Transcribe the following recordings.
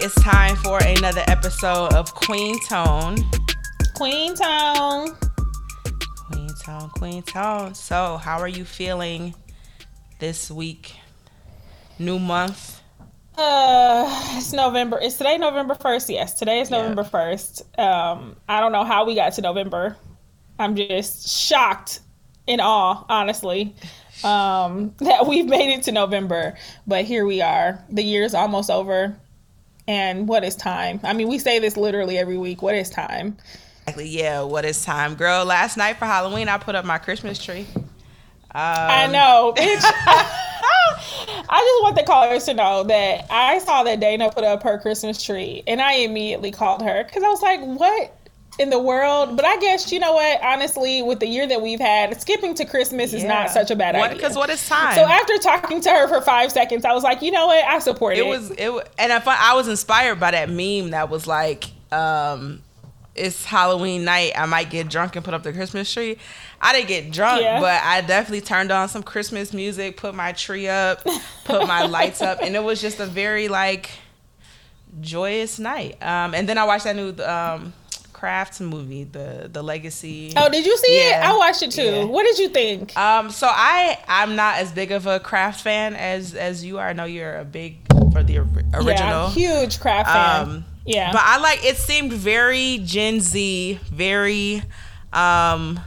it's time for another episode of Queen Tone. Queen Tone. Queen Tone, Queen Tone. So, how are you feeling this week? New month. Uh, it's November. Is today November first? Yes, today is November first. Um, I don't know how we got to November. I'm just shocked in awe, honestly, um, that we've made it to November. But here we are. The year's almost over. And what is time? I mean, we say this literally every week. What is time? Exactly. Yeah. What is time, girl? Last night for Halloween, I put up my Christmas tree. Um, I know, bitch. I just want the callers to know that I saw that Dana put up her Christmas tree, and I immediately called her because I was like, "What in the world?" But I guess you know what? Honestly, with the year that we've had, skipping to Christmas is not such a bad What- idea. 'cause what is time? So after talking to her for five seconds, I was like, "You know what? I support it." it was it and I, I was inspired by that meme that was like um it's halloween night i might get drunk and put up the christmas tree i didn't get drunk Yeah. but i definitely turned on some christmas music put my tree up put my lights up and it was just a very like joyous night um and then i watched that new um crafts movie the the legacy Oh, did you see it? I watched it too. Yeah. What did you think? um, so I I'm not as big of a craft fan as as you are. I know you're a big for the original. Yeah, huge craft fan. Um, yeah, But I like it seemed very Gen Z, very um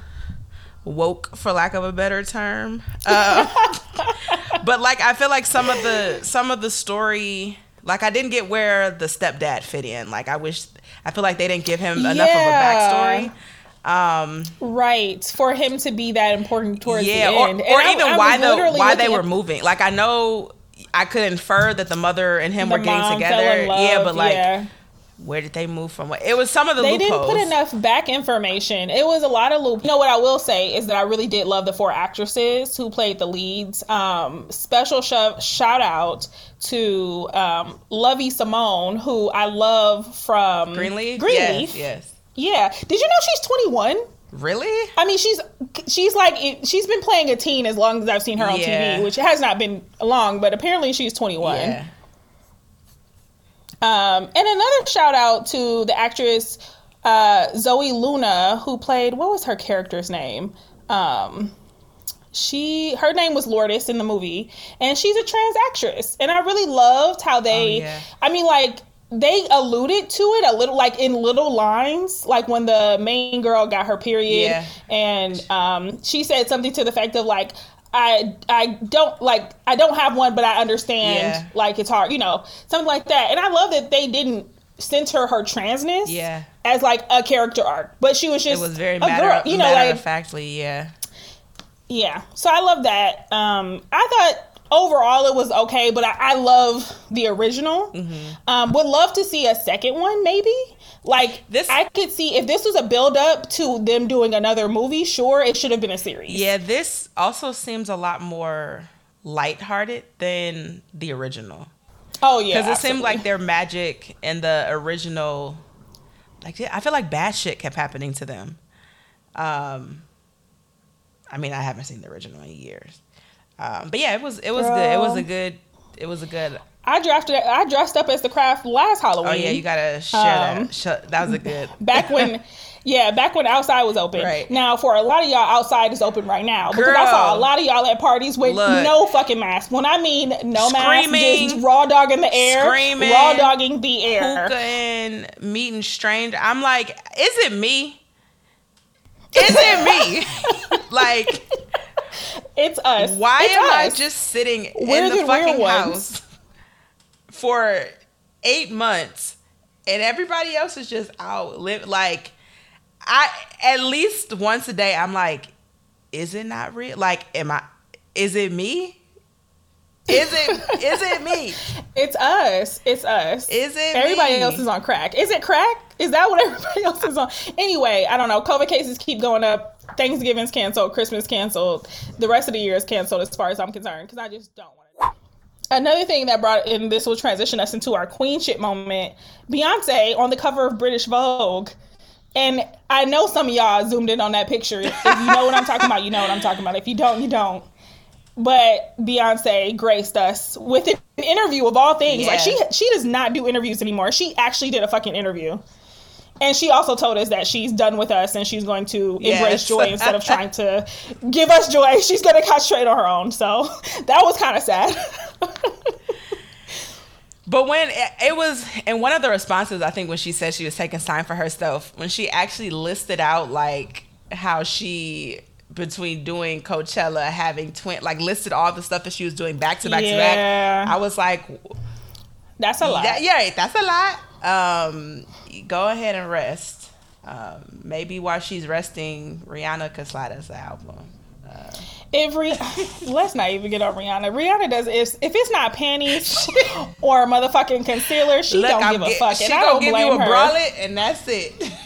woke for lack of a better term. Uh, but like I feel like some of the some of the story like I didn't get where the stepdad fit in. Like I wish I feel like they didn't give him enough Yeah. of a backstory. Um right for him to be that important towards yeah, the or, end, or I- even I why the why they were moving. Like I know I could infer that the mother and him the were getting together. love, yeah, but like yeah. Where did they move from? It was some of the they didn't put enough back information. It was a lot of loop. You know what I will say is that I really did love the four actresses who played the leads. Um, special sho- shout out to um, Lovie Simone, who I love from Greenleaf. Greenleaf. Yes, yes. Yeah. Did you know she's 21? Really? I mean, she's she's like she's been playing a teen as long as I've seen her on Yeah. TV, which has not been long, but apparently she's 21. Yeah. Um, and another shout out to the actress uh, Zoey Luna, who played what was her character's name? Um, she her name was Lourdes in the movie, and she's a trans actress. And I really loved how they. Oh, yeah. I mean, like they alluded to it a little, like in little lines, like when the main girl got her period, Yeah. and um, she said something to the effect of like. I I don't like I don't have one, but I understand Yeah. like it's hard, you know, something like that. And I love that they didn't center her transness Yeah. as like a character arc, but she was It just was very a matter, girl, you know, matter like of factly. Yeah. yeah. So I love that. Um, I thought overall it was okay, but I, I love the original. Mm-hmm. Um, would love to see a second one, maybe. Like This- I could see if this was a build up to them doing another movie. Sure, it should have been a series. Yeah. This also seems a lot more lighthearted than the original Oh yeah. because it seemed like their magic in the original. Like yeah, I feel like bad shit kept happening to them. Um, I mean, I haven't seen the original in years. Um, but yeah, it was it was good. It was a good. It was a good. I drafted. I dressed up as the craft last Halloween. Oh yeah, you gotta share Um, that. That was a good. back when yeah back when outside was open Right. now for a lot of y'all outside is open right now because i saw a lot of y'all at parties with Look. no fucking mask when i mean no mask just raw dog in the air Screaming. raw dogging the air hookah and meeting stranger. I'm like, is it me? Is it me? like, it's us. Why It's am I just sitting We're in the the fucking house for eight months and everybody else is just out live like I at least once a day I'm like, is it not real? Like, am I is it me? Is it is it me? it's us. It's us. Is it everybody me? else is on crack. Is it crack? Is that what everybody else is on? Anyway i don't know. Covid cases keep going up thanksgiving's canceled christmas canceled the rest of the year is canceled as far as i'm concerned because i just don't want to Another thing that brought in this will transition us into our queenship moment. Beyonce on the cover of British Vogue. And I know some of y'all zoomed in on that picture. If you know what I'm talking about, you know what I'm talking about. If you don't, you don't. but Beyonce graced us with an interview of all things. Yeah. Like she she does not do interviews anymore. She actually did a fucking interview. And she also told us that she's done with us and she's going to embrace joy instead of trying to give us joy. She's going to concentrate on her own. So that was kind of sad. But when it, was and one of the responses, I think when she said she was taking time for herself, when she actually listed out like how she between doing Coachella, having twin, like listed all the stuff that she was doing back to back to back, I was like, That's a lot. that, yeah, that's a lot. Um, go ahead and rest. Um, maybe while she's resting, Rihanna could slide us an album. If Rih- let's not even get on Rihanna. Rihanna does if, if it's not panties or motherfucking concealer, she don't I'm give a fuck. She And I don't give blame you a her. bralette, and that's it.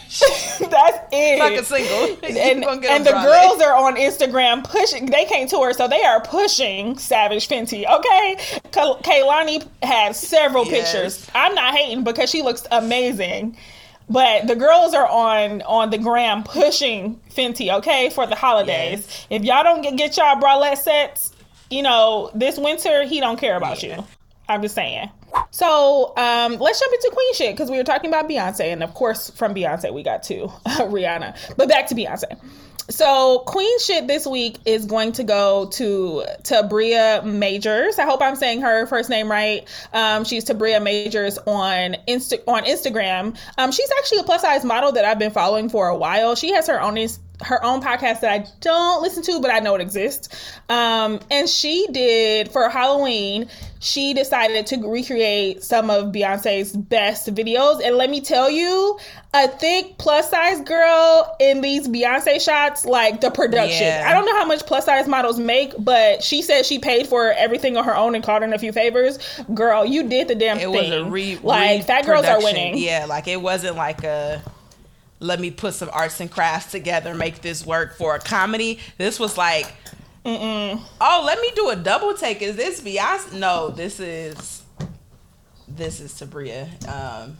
That's it. Fuck a single. And, get and the bralette. girls are on Instagram pushing. They can't tour, so they are pushing Savage Fenty. Okay, Ka- Kehlani had several Yes. pictures. I'm not hating because she looks amazing, but the girls are on on the gram pushing Fenty. Okay, for the holidays. Yes. If y'all don't get, get y'all bralette sets, you know this winter he don't care about Yeah. you. I'm just saying. So um, let's jump into Queen shit because we were talking about Beyonce, and of course, from Beyonce we got to Rihanna. But back to Beyonce. So Queen shit this week is going to go to Tabria Majors. I hope I'm saying her first name right. Um, she's Tabria Majors on Insta on Instagram. Um, she's actually a plus size model that I've been following for a while. She has her own her own podcast that I don't listen to, but I know it exists. Um, and she did for Halloween. She decided to recreate some of Beyonce's best videos, and let me tell you, a thick plus size girl in these Beyonce shots, like the production. Yeah. I don't know how much plus size models make, but she said she paid for everything on her own and called in a few favors. Girl, you did the damn it thing. was a re like fat girls are winning. Yeah, like it wasn't like a let me put some arts and crafts together, make this work for a comedy. This was like, oh, let me do a double take. Is this Beyonce? No, this is this is Tabria. Um,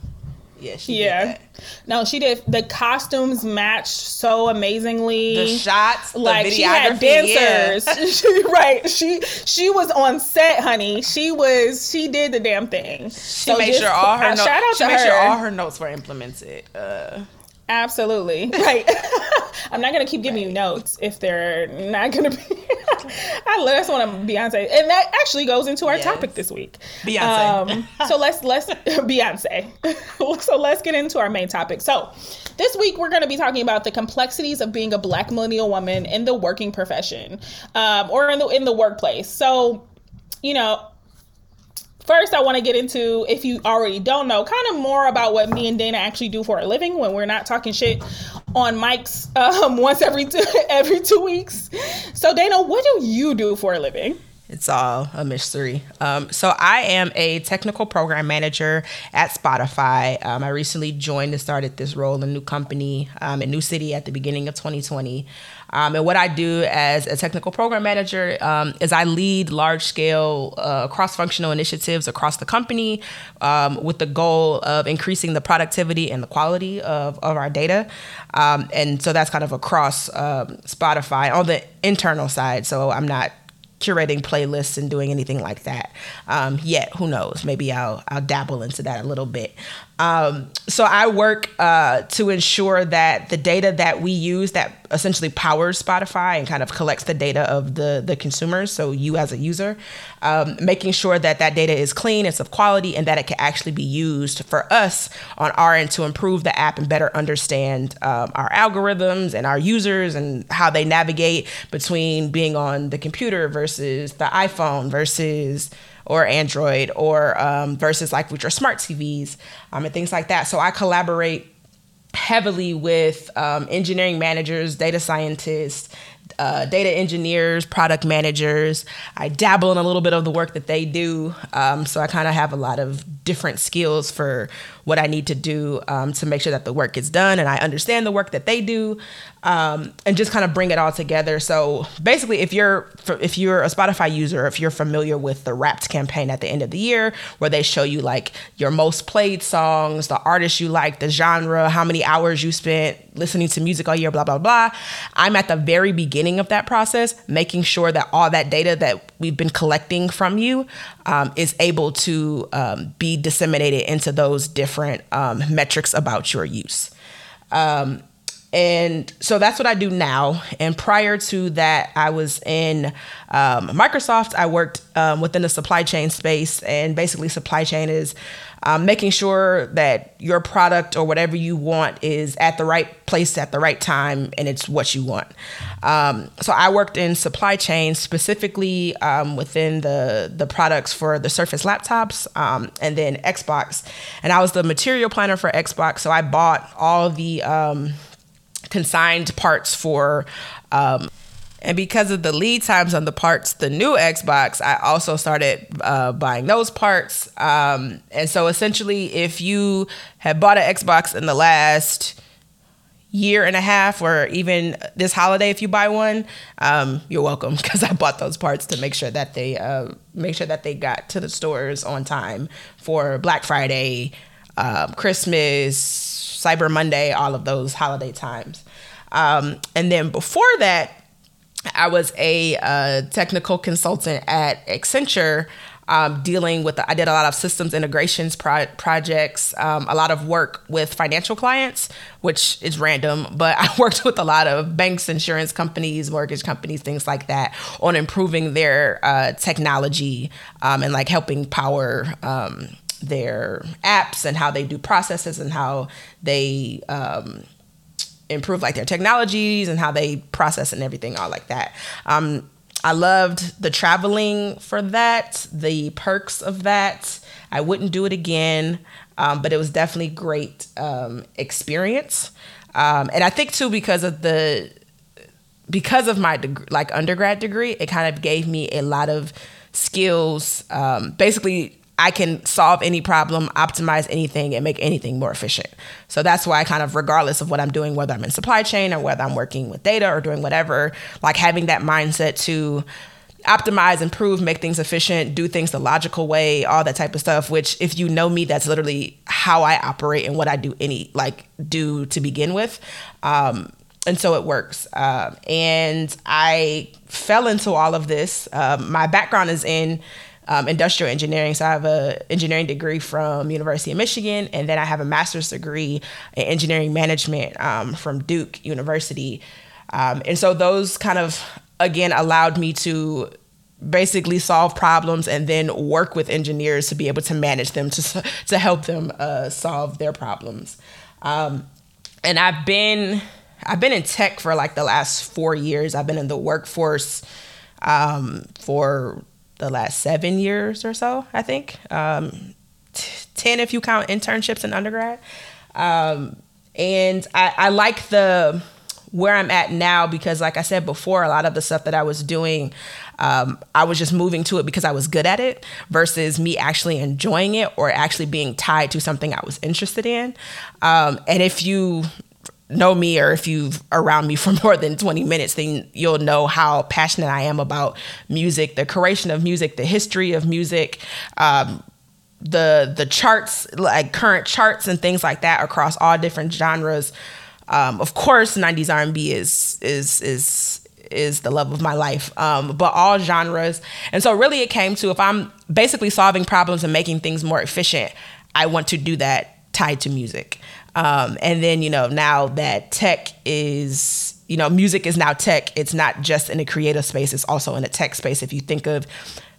yeah, she did Yeah. that. No, she did. The costumes matched so amazingly. The shots, the like she had videography, yeah. dancers She- right she she was on set honey she was she did the damn thing She made sure all her uh, shout out She to made sure all her notes were implemented. Uh, absolutely. Right i'm not gonna keep giving you notes if they're not gonna be i love that's one of beyonce and that actually goes into our Yes. topic this week. Beyonce. um, so let's let's beyonce. So let's get into our main topic. So this week we're going to be talking about the complexities of being a black millennial woman in the working profession um, or in the in the workplace. So you know First, I want to get into, if you already don't know, kind of more about what me and Dana actually do for a living when we're not talking shit on mics um, once every two, every two weeks. So, Dana, what do you do for a living? It's all a mystery. Um, so I am a technical program manager at Spotify. Um, I recently joined and started this role in a new company um, in New City at the beginning of 2020. Um, and what I do as a technical program manager um, is I lead large scale uh, cross functional initiatives across the company um, with the goal of increasing the productivity and the quality of, of our data. And so that's kind of across Spotify on the internal side. So I'm not curating playlists and doing anything like that um, yet. Who knows? Maybe I'll I'll dabble into that a little bit. Um, so I work uh, to ensure that the data that we use that essentially powers Spotify and kind of collects the data of the the consumers. So you as a user, um, making sure that that data is clean, it's of quality, and that it can actually be used for us on our end to improve the app and better understand um, our algorithms and our users and how they navigate between being on the computer versus the iPhone versus or Android or um, versus like with your smart TVs um, and things like that. So I collaborate heavily with um, engineering managers, data scientists, uh, data engineers, product managers. I dabble in a little bit of the work that they do. Um, so I kind of have a lot of different skills for what I need to do um, to make sure that the work gets done and I understand the work that they do um, and just kind of bring it all together. So basically, if you're if you're a Spotify user, if you're familiar with the Wrapped campaign at the end of the year, where they show you like your most played songs, the artists you like, the genre, how many hours you spent listening to music all year, blah blah blah. I'm at the very beginning of that process, making sure that all that data that we've been collecting from you um, is able to um, be disseminated into those different um, metrics about your use. Um, and so that's what I do now. And prior to that, I was in um, Microsoft. I worked um, within the supply chain space, and basically, supply chain is um, making sure that your product or whatever you want is at the right place at the right time, and it's what you want. Um, so I worked in supply chain specifically um, within the the products for the Surface laptops, um, and then Xbox, and I was the material planner for Xbox. So I bought all the consigned parts for um, and because of the lead times on the parts, the new Xbox, I also started uh, buying those parts. Um, and so essentially, if you have bought an Xbox in the last year and a half, or even this holiday, if you buy one, um, you're welcome because I bought those parts to make sure that they uh, make sure that they got to the stores on time for Black Friday, uh, Christmas, Cyber Monday, all of those holiday times. Um, and then before that, I was a uh, technical consultant at Accenture. Um, dealing with I did a lot of systems integrations pro- projects, um, a lot of work with financial clients, which is random, but I worked with a lot of banks, insurance companies, mortgage companies, things like that, on improving their uh, technology um, and like helping power um, their apps and how they do processes and how they um, improve like their technologies and how they process and everything, all like that. Um, I loved the traveling for that, the perks of that. I wouldn't do it again, um, but it was definitely great um, experience. Um, and I think too because of the because of my deg- like undergrad degree, it kind of gave me a lot of skills. Um, basically, I can solve any problem, optimize anything, and make anything more efficient. So that's why I kind of, regardless of what I'm doing, whether I'm in supply chain or whether I'm working with data or doing whatever, like having that mindset to optimize, improve, make things efficient, do things the logical way, all that type of stuff. Which, if you know me, that's literally how I operate and what I do any like do to begin with. Um, and so it works. Uh, and I fell into all of this. Um, my background is in um, industrial engineering. So I have a engineering degree from University of Michigan, and then I have a master's degree in engineering management um, from Duke University. Um, and so those kind of again allowed me to basically solve problems and then work with engineers to be able to manage them to to help them uh, solve their problems. Um, and I've been I've been in tech for like the last four years. I've been in the workforce um, for the last seven years or so, I think. Um, t- 10 if you count internships in undergrad. Um, and I, I like the where I'm at now because, like I said before, a lot of the stuff that I was doing, um, I was just moving to it because I was good at it versus me actually enjoying it or actually being tied to something I was interested in. Um, and if you know me or if you've around me for more than 20 minutes then you'll know how passionate i am about music the creation of music the history of music um, the the charts like current charts and things like that across all different genres. Um, of course 90s r&b is is is is the love of my life um, but all genres. And so really it came to if i'm basically solving problems and making things more efficient i want to do that tied to music um, and then, you know, now that tech is, you know, music is now tech, it's not just in a creative space, it's also in a tech space. If you think of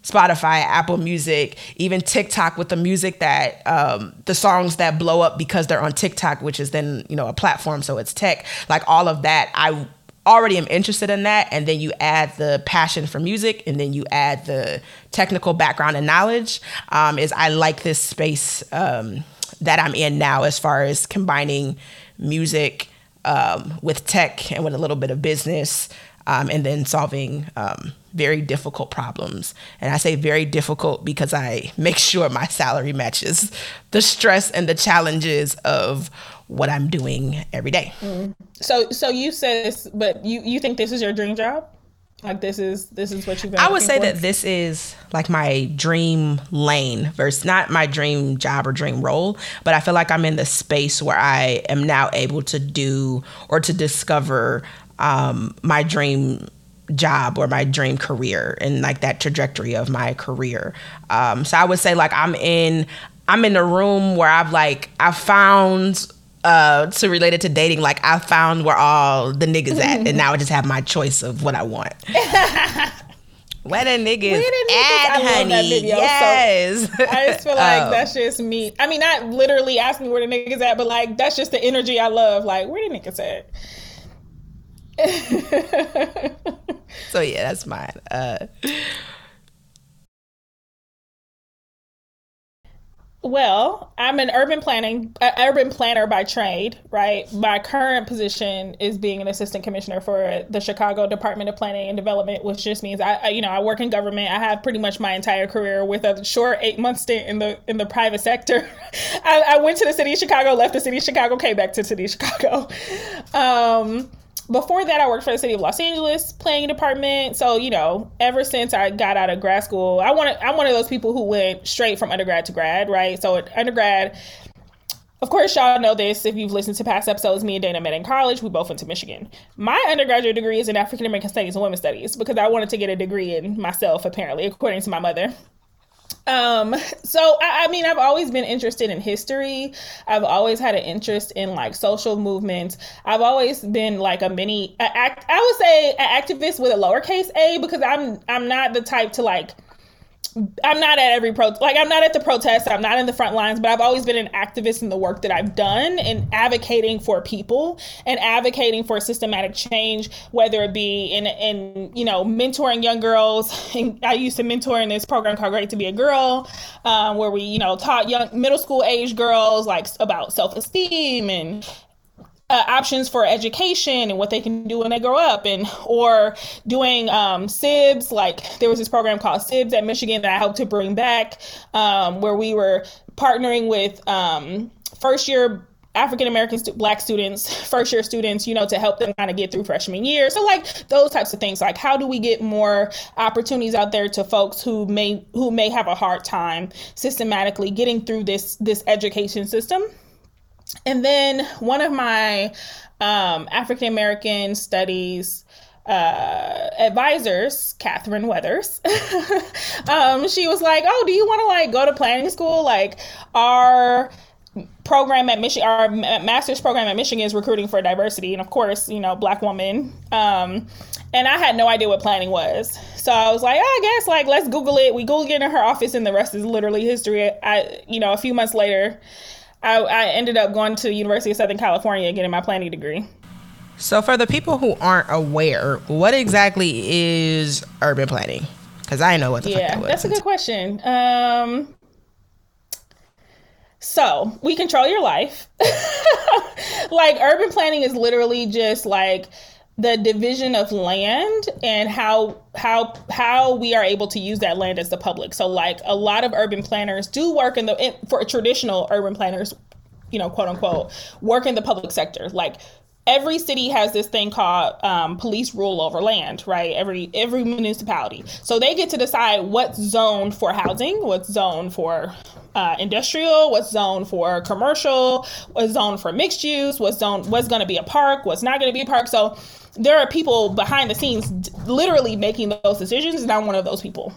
Spotify, Apple Music, even TikTok with the music that um, the songs that blow up because they're on TikTok, which is then you know a platform, so it's tech. Like all of that, I already am interested in that, and then you add the passion for music, and then you add the technical background and knowledge. Um, is I like this space. Um, that I'm in now as far as combining music um, with tech and with a little bit of business. um, and then solving um, very difficult problems. And I say very difficult because I make sure my salary matches the stress and the challenges of what I'm doing every day. Mm. So, so you said this, but you you think this is your dream job? Like this is this is what you've been. I would say for? that this is like my dream lane versus not my dream job or dream role, but I feel like I'm in the space where I am now able to do or to discover um, my dream job or my dream career and like that trajectory of my career. Um, so I would say like I'm in I'm in a room where I've like I found uh, to relate it to dating, like I found where all the niggas at, and now I just have my choice of what I want. Where the niggas, Where the niggas at, I honey? Video. Yes. So I just feel like um, that's just me. I mean, not literally asking where the niggas at, but like that's just the energy I love. Like, where the niggas at? so yeah, that's mine. Uh, Well, I'm an urban planning uh, urban planner by trade, right? My current position is being an assistant commissioner for the Chicago Department of Planning and Development, which just means I, I you know, I work in government. I have pretty much my entire career with a short eight month stint in the in the private sector. I, I, went to the city of Chicago, left the city of Chicago, came back to the city of Chicago. Um, before that, I worked for the city of Los Angeles planning department. So you know, ever since I got out of grad school, I want I'm one of those people who went straight from undergrad to grad, right? So at undergrad, of course, y'all know this if you've listened to past episodes. Me and Dana met in college. We both went to Michigan. My undergraduate degree is in African American Studies and Women's Studies because I wanted to get a degree in myself, apparently, according to my mother. Um, so I, I, mean, I've always been interested in history. I've always had an interest in like social movements. I've always been like a mini, a, act, I would say an activist with a lowercase a because I'm I'm not the type to like I'm not at every pro like I'm not at the protest, I'm not in the front lines, but I've always been an activist in the work that I've done and advocating for people and advocating for systematic change, whether it be in in you know mentoring young girls. And I used to mentor in this program called Great to Be a Girl, um, where we you know taught young middle school age girls like about self esteem and uh, options for education and what they can do when they grow up and or doing um, sibs like there was this program called sibs at michigan that i helped to bring back um, where we were partnering with um, first year African American black students, first year students, you know, to help them kind of get through freshman year. So like those types of things. Like how do we get more opportunities out there to folks who may who may have a hard time systematically getting through this this education system? And then one of my um, African American studies uh, advisors, Catherine Weathers, um, she was like, "Oh, do you want to like go to planning school? Like our program at Michigan, our master's program at Michigan is recruiting for diversity, and of course, you know, black woman. Um, and I had no idea what planning was, so I was like, oh, I guess like let's Google it. We Googled it in her office, and the rest is literally history. I, you know, a few months later, I, I ended up going to University of Southern California getting my planning degree. So, for the people who aren't aware, what exactly is urban planning? Because I know what the yeah, fuck that was. That's a good question. Um, so we control your life. like urban planning is literally just like the division of land and how how how we are able to use that land as the public. So like a lot of urban planners do work in the in, for traditional urban planners, you know, quote unquote, work in the public sector. Like every city has this thing called um, police rule over land, right? Every every municipality, so they get to decide what's zoned for housing, what's zoned for uh, industrial, what's zoned for commercial, what's zoned for mixed use, what's zoned what's going to be a park, what's not going to be a park. So there are people behind the scenes literally making those decisions and i'm one of those people.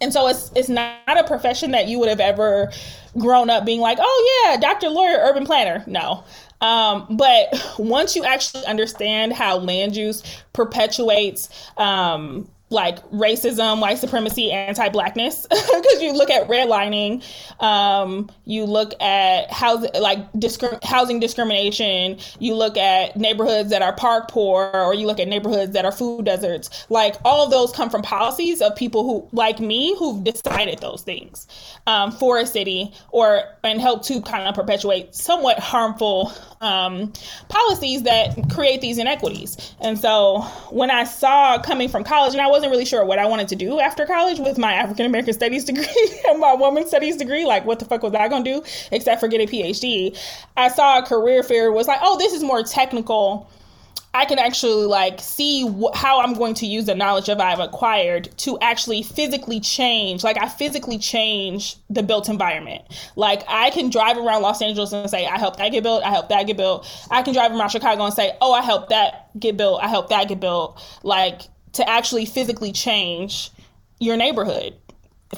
And so it's it's not a profession that you would have ever grown up being like oh yeah doctor lawyer urban planner. No. Um, but once you actually understand how land use perpetuates um, like racism, white supremacy, anti-blackness. Because you look at redlining, um, you look at housing, like discrim- housing discrimination. You look at neighborhoods that are park poor, or you look at neighborhoods that are food deserts. Like all of those come from policies of people who, like me, who've decided those things um, for a city, or and help to kind of perpetuate somewhat harmful um, policies that create these inequities. And so when I saw coming from college, and I wasn't really sure what I wanted to do after college with my African American studies degree and my woman studies degree, like what the fuck was I gonna do except for get a PhD? I saw a career fair was like, oh, this is more technical I can actually like see wh- how I'm going to use the knowledge that I've acquired to actually physically change. Like I physically change the built environment. Like I can drive around Los Angeles and say, I helped that get built. I helped that get built. I can drive around Chicago and say, oh, I helped that get built. I helped that get built. Like to actually physically change your neighborhood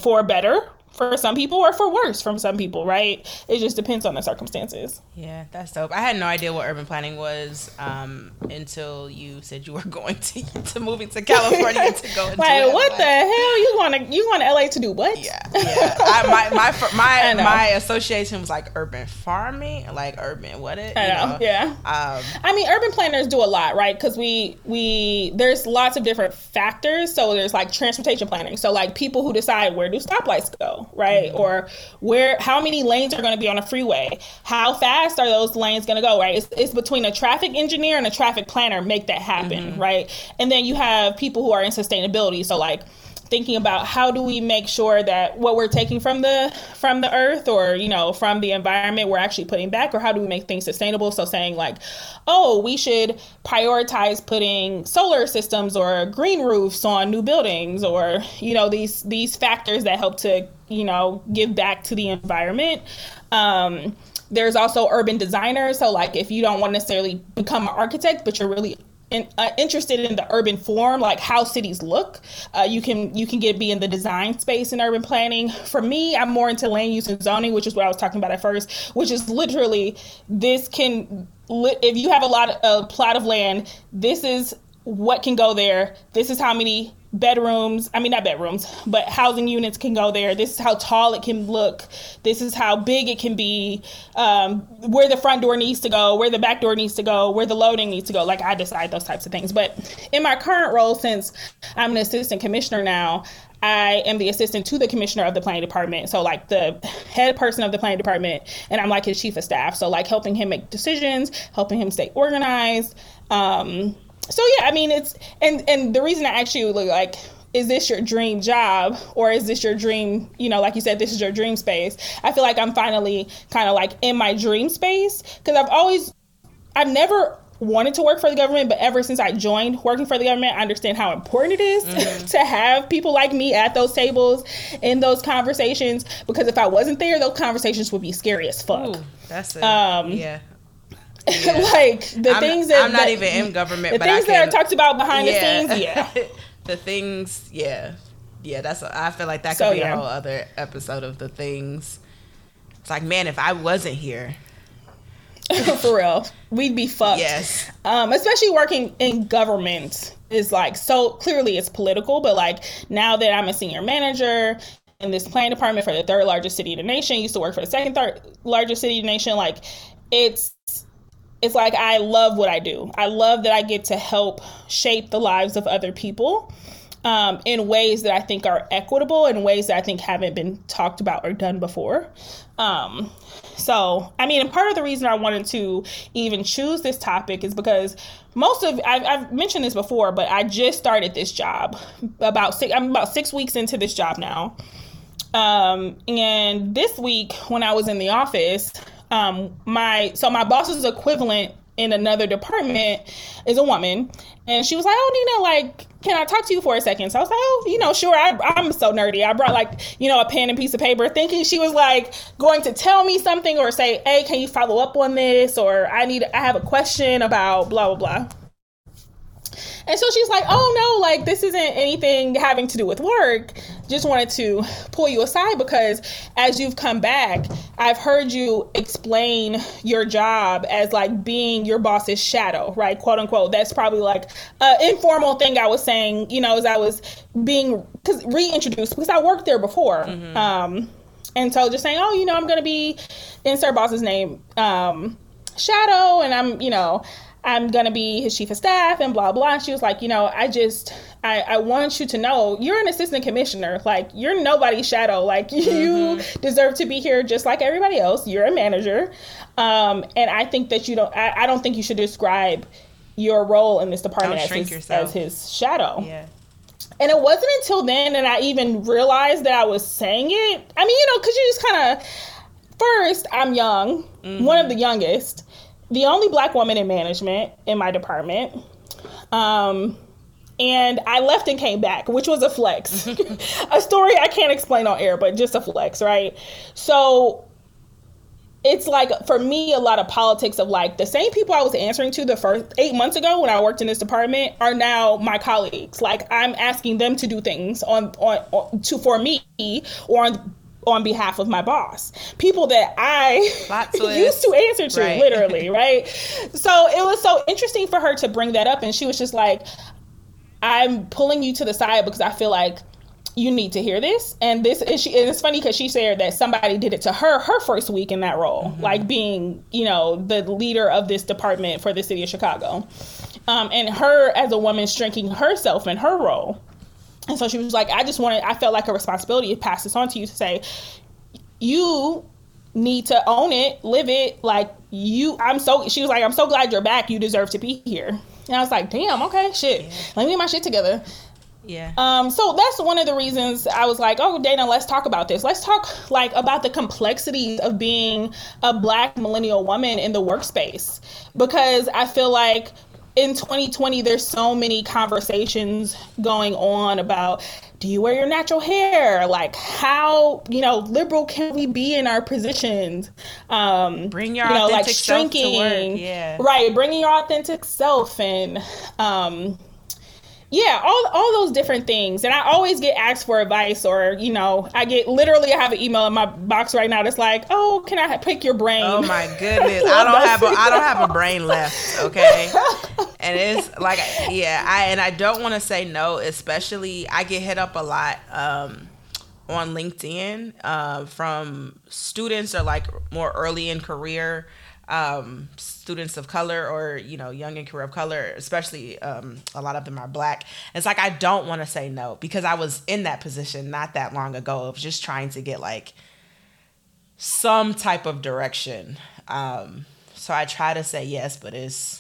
for better for some people or for worse from some people, right? It just depends on the circumstances. Yeah, that's dope. I had no idea what urban planning was um, until you said you were going to to moving to California to go into like what the hell you want to you want to LA to do what? Yeah, yeah. I, my my my my association was like urban farming, like urban what it. I know. know. Yeah. Um, I mean, urban planners do a lot, right? Because we we there's lots of different factors. So there's like transportation planning. So like people who decide where do stoplights go right? Mm-hmm. Or where, how many lanes are going to be on a freeway? How fast are those lanes going to go, right? It's, it's, between a traffic engineer and a traffic planner make that happen, mm-hmm. right? And then you have people who are in sustainability. So like, thinking about how do we make sure that what we're taking from the from the earth or you know from the environment we're actually putting back or how do we make things sustainable? So saying like oh we should prioritize putting solar systems or green roofs on new buildings or you know these these factors that help to you know give back to the environment. Um, there's also urban designers. So like if you don't want to necessarily become an architect but you're really in, uh, interested in the urban form, like how cities look, uh, you can you can get be in the design space in urban planning. For me, I'm more into land use and zoning, which is what I was talking about at first, which is literally this can if you have a lot of a plot of land, this is what can go there. This is how many bedrooms i mean not bedrooms but housing units can go there this is how tall it can look this is how big it can be um, where the front door needs to go where the back door needs to go where the loading needs to go like i decide those types of things but in my current role since i'm an assistant commissioner now I am the assistant to the commissioner of the planning department. So, like the head person of the planning department, and I'm like his chief of staff. So, like helping him make decisions, helping him stay organized. Um, so yeah, I mean it's and and the reason I actually you like is this your dream job or is this your dream you know like you said this is your dream space? I feel like i'm finally kind of like in my dream space because i've always i've never wanted to work for the government but ever since i joined working for the government i understand how important it is mm-hmm. to have people like me at those tables in those conversations because if i wasn't there those conversations would be scary as fuck. Ooh, that's it um, yeah yeah. like the I'm, things that I'm not that, even in government. The but things can, that are talked about behind yeah. the scenes, yeah. the things, yeah, yeah. That's I feel like that could so, be yeah. a whole other episode of the things. It's like, man, if I wasn't here, for real, we'd be fucked. Yes. Um, especially working in government is like so clearly it's political, but like now that I'm a senior manager in this planning department for the third largest city in the nation, used to work for the second third largest city in the nation, like it's it's like I love what I do. I love that I get to help shape the lives of other people um, in ways that I think are equitable and ways that I think haven't been talked about or done before. Um, so, I mean, and part of the reason I wanted to even choose this topic is because most of I've, I've mentioned this before, but I just started this job about six. I'm about six weeks into this job now. Um, and this week, when I was in the office, um, my so my boss's equivalent in another department is a woman, and she was like, "Oh, Nina, like, can I talk to you for a second? So I was like, "Oh, you know, sure." I, I'm so nerdy. I brought like, you know, a pen and piece of paper, thinking she was like going to tell me something or say, "Hey, can you follow up on this?" or "I need, I have a question about blah blah blah." And so she's like, "Oh no, like this isn't anything having to do with work." just wanted to pull you aside because as you've come back, I've heard you explain your job as like being your boss's shadow, right? Quote unquote. That's probably like an informal thing I was saying, you know, as I was being cause reintroduced because I worked there before. Mm-hmm. Um, and so just saying, oh, you know, I'm going to be insert boss's name, um, shadow, and I'm, you know, I'm gonna be his chief of staff and blah blah. And she was like, you know, I just I, I want you to know you're an assistant commissioner. Like you're nobody's shadow. Like you mm-hmm. deserve to be here just like everybody else. You're a manager. Um, and I think that you don't I, I don't think you should describe your role in this department as his, as his shadow. Yeah. And it wasn't until then that I even realized that I was saying it. I mean, you know, because you just kind of first, I'm young, mm-hmm. one of the youngest the only black woman in management in my department. Um, and I left and came back, which was a flex. a story I can't explain on air, but just a flex, right? So it's like for me a lot of politics of like the same people I was answering to the first eight months ago when I worked in this department are now my colleagues. Like I'm asking them to do things on on, on to for me or on on behalf of my boss. People that I used to answer to, right. literally, right? So it was so interesting for her to bring that up. And she was just like, I'm pulling you to the side because I feel like you need to hear this. And this is she, and it's funny because she said that somebody did it to her her first week in that role, mm-hmm. like being, you know, the leader of this department for the city of Chicago. Um, and her as a woman shrinking herself in her role and so she was like, I just wanted, I felt like a responsibility to pass this on to you to say, you need to own it, live it. Like you, I'm so, she was like, I'm so glad you're back. You deserve to be here. And I was like, damn, okay, shit. Yeah. Let me get my shit together. Yeah. Um, so that's one of the reasons I was like, oh, Dana, let's talk about this. Let's talk like about the complexities of being a black millennial woman in the workspace. Because I feel like in 2020 there's so many conversations going on about do you wear your natural hair? Like how you know liberal can we be in our positions? Um bring your you know like shrinking. yeah. Right bringing your authentic self and um yeah all, all those different things. And i always get asked for advice or you know i get literally i have an email in my box right now that's like oh can i pick your brain? Oh my goodness. I don't have a i don't have a brain left okay? And it's like yeah i and i don't want to say no especially i get hit up a lot um on linkedin uh, from students or like more early in career um, students of color or you know young and queer of color especially um, a lot of them are black. It's like i don't want to say no because i was in that position not that long ago of just trying to get like some type of direction. Um, so i try to say yes but it's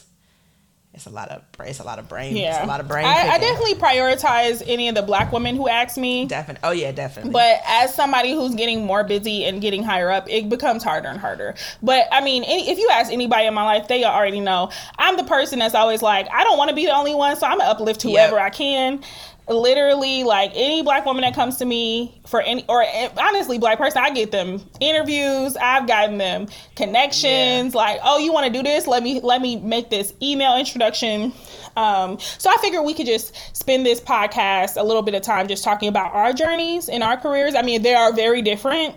it's a lot of it's a lot of brain. Yeah, it's a lot of brain. I, I, definitely prioritize any of the black women who ask me. Definitely. Oh yeah, definitely. But as somebody who's getting more busy and getting higher up, it becomes harder and harder. But I mean, any, if you ask anybody in my life, they already know I'm the person that's always like, I don't want to be the only one, so I'm gonna uplift whoever yep. I can literally like any black woman that comes to me for any or eh, honestly black person i get them interviews i've gotten them connections yeah. like oh you want to do this? Let me let me make this email introduction. Um, so i figured we could just spend this podcast a little bit of time just talking about our journeys in our careers. I mean they are very different.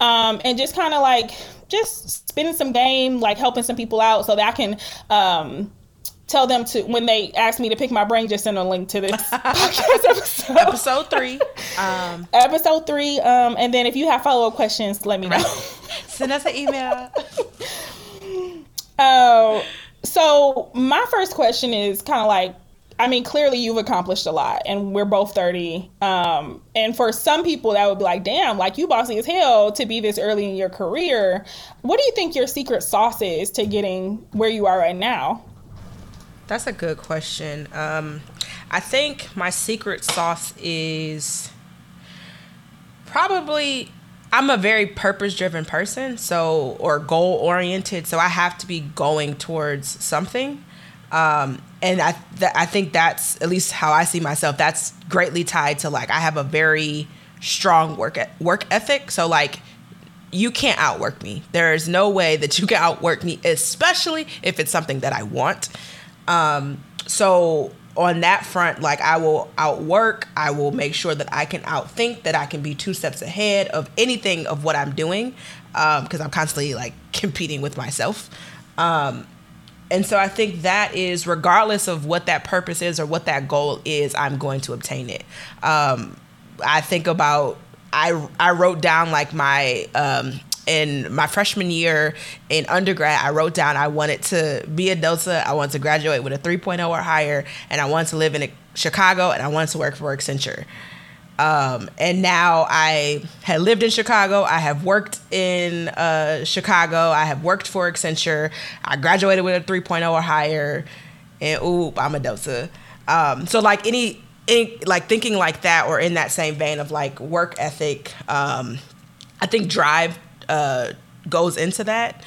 Um, and just kind of like just spending some game like helping some people out so that i can um, tell them to when they ask me to pick my brain, just send a link to this podcast episode. episode three. Um, episode three. Um, and then if you have follow up questions, let me know. send us an email. Oh, uh, so my first question is kind of like, I mean, clearly you've accomplished a lot, and we're both thirty. Um, and for some people, that would be like, damn, like you bossy as hell to be this early in your career. What do you think your secret sauce is to getting where you are right now? That's a good question. Um, I think my secret sauce is probably I'm a very purpose driven person, so or goal oriented, so I have to be going towards something. Um, and I th- I think that's at least how I see myself. That's greatly tied to like I have a very strong work e- work ethic. So like you can't outwork me. There is no way that you can outwork me, especially if it's something that I want. Um, so on that front, like I will outwork, I will make sure that I can outthink, that I can be two steps ahead of anything of what I'm doing, because um, I'm constantly like competing with myself. Um, and so I think that is, regardless of what that purpose is or what that goal is, I'm going to obtain it. Um, I think about I I wrote down like my um, in my freshman year in undergrad, I wrote down I wanted to be a Delta. I wanted to graduate with a 3.0 or higher, and I wanted to live in Chicago, and I wanted to work for Accenture. Um, and now I had lived in Chicago. I have worked in uh, Chicago. I have worked for Accenture. I graduated with a 3.0 or higher, and oop, I'm a Delta. Um, so like any, any, like thinking like that, or in that same vein of like work ethic, um, I think drive uh, goes into that.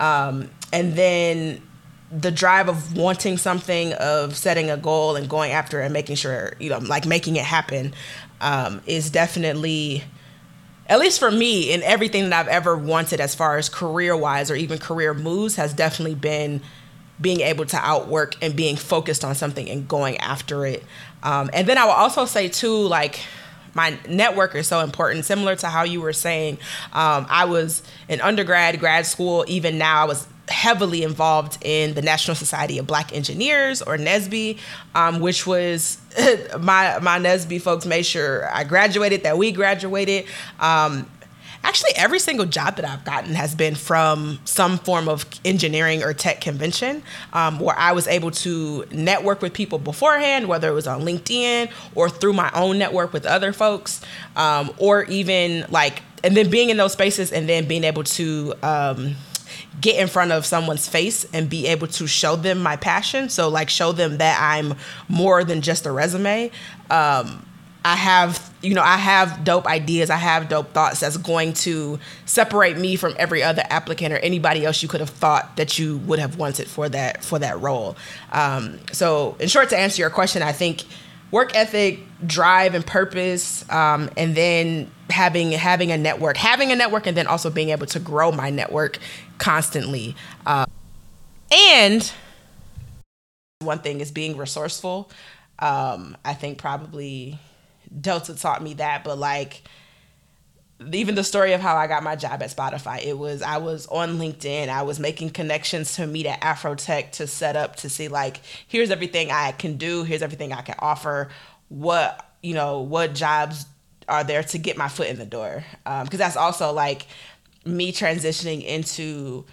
Um, and then the drive of wanting something, of setting a goal and going after it and making sure, you know, like making it happen um, is definitely, at least for me, in everything that I've ever wanted as far as career wise or even career moves, has definitely been being able to outwork and being focused on something and going after it. Um, and then I will also say, too, like, my network is so important. Similar to how you were saying, um, I was in undergrad, grad school. Even now, I was heavily involved in the National Society of Black Engineers or NSBE, um, which was my my NSBE folks made sure I graduated, that we graduated. Um, actually every single job that I've gotten has been from some form of engineering or tech convention um, where I was able to network with people beforehand, whether it was on LinkedIn or through my own network with other folks, um, or even like, and then being in those spaces and then being able to. Um, get in front of someone's face and be able to show them my passion. So, like, show them that I'm more than just a resume. Um, I have, you know, I have dope ideas. I have dope thoughts that's going to separate me from every other applicant or anybody else you could have thought that you would have wanted for that for that role. Um, so, in short, to answer your question, I think work ethic, drive, and purpose, um, and then having having a network, having a network, and then also being able to grow my network constantly. Uh, and one thing is being resourceful. Um, I think probably Delta taught me that, but like even the story of how I got my job at Spotify, it was I was on LinkedIn, I was making connections to meet at Afrotech to set up to see like here's everything I can do, here's everything I can offer, what you know what jobs are there to get my foot in the door, because um, that's also like me transitioning into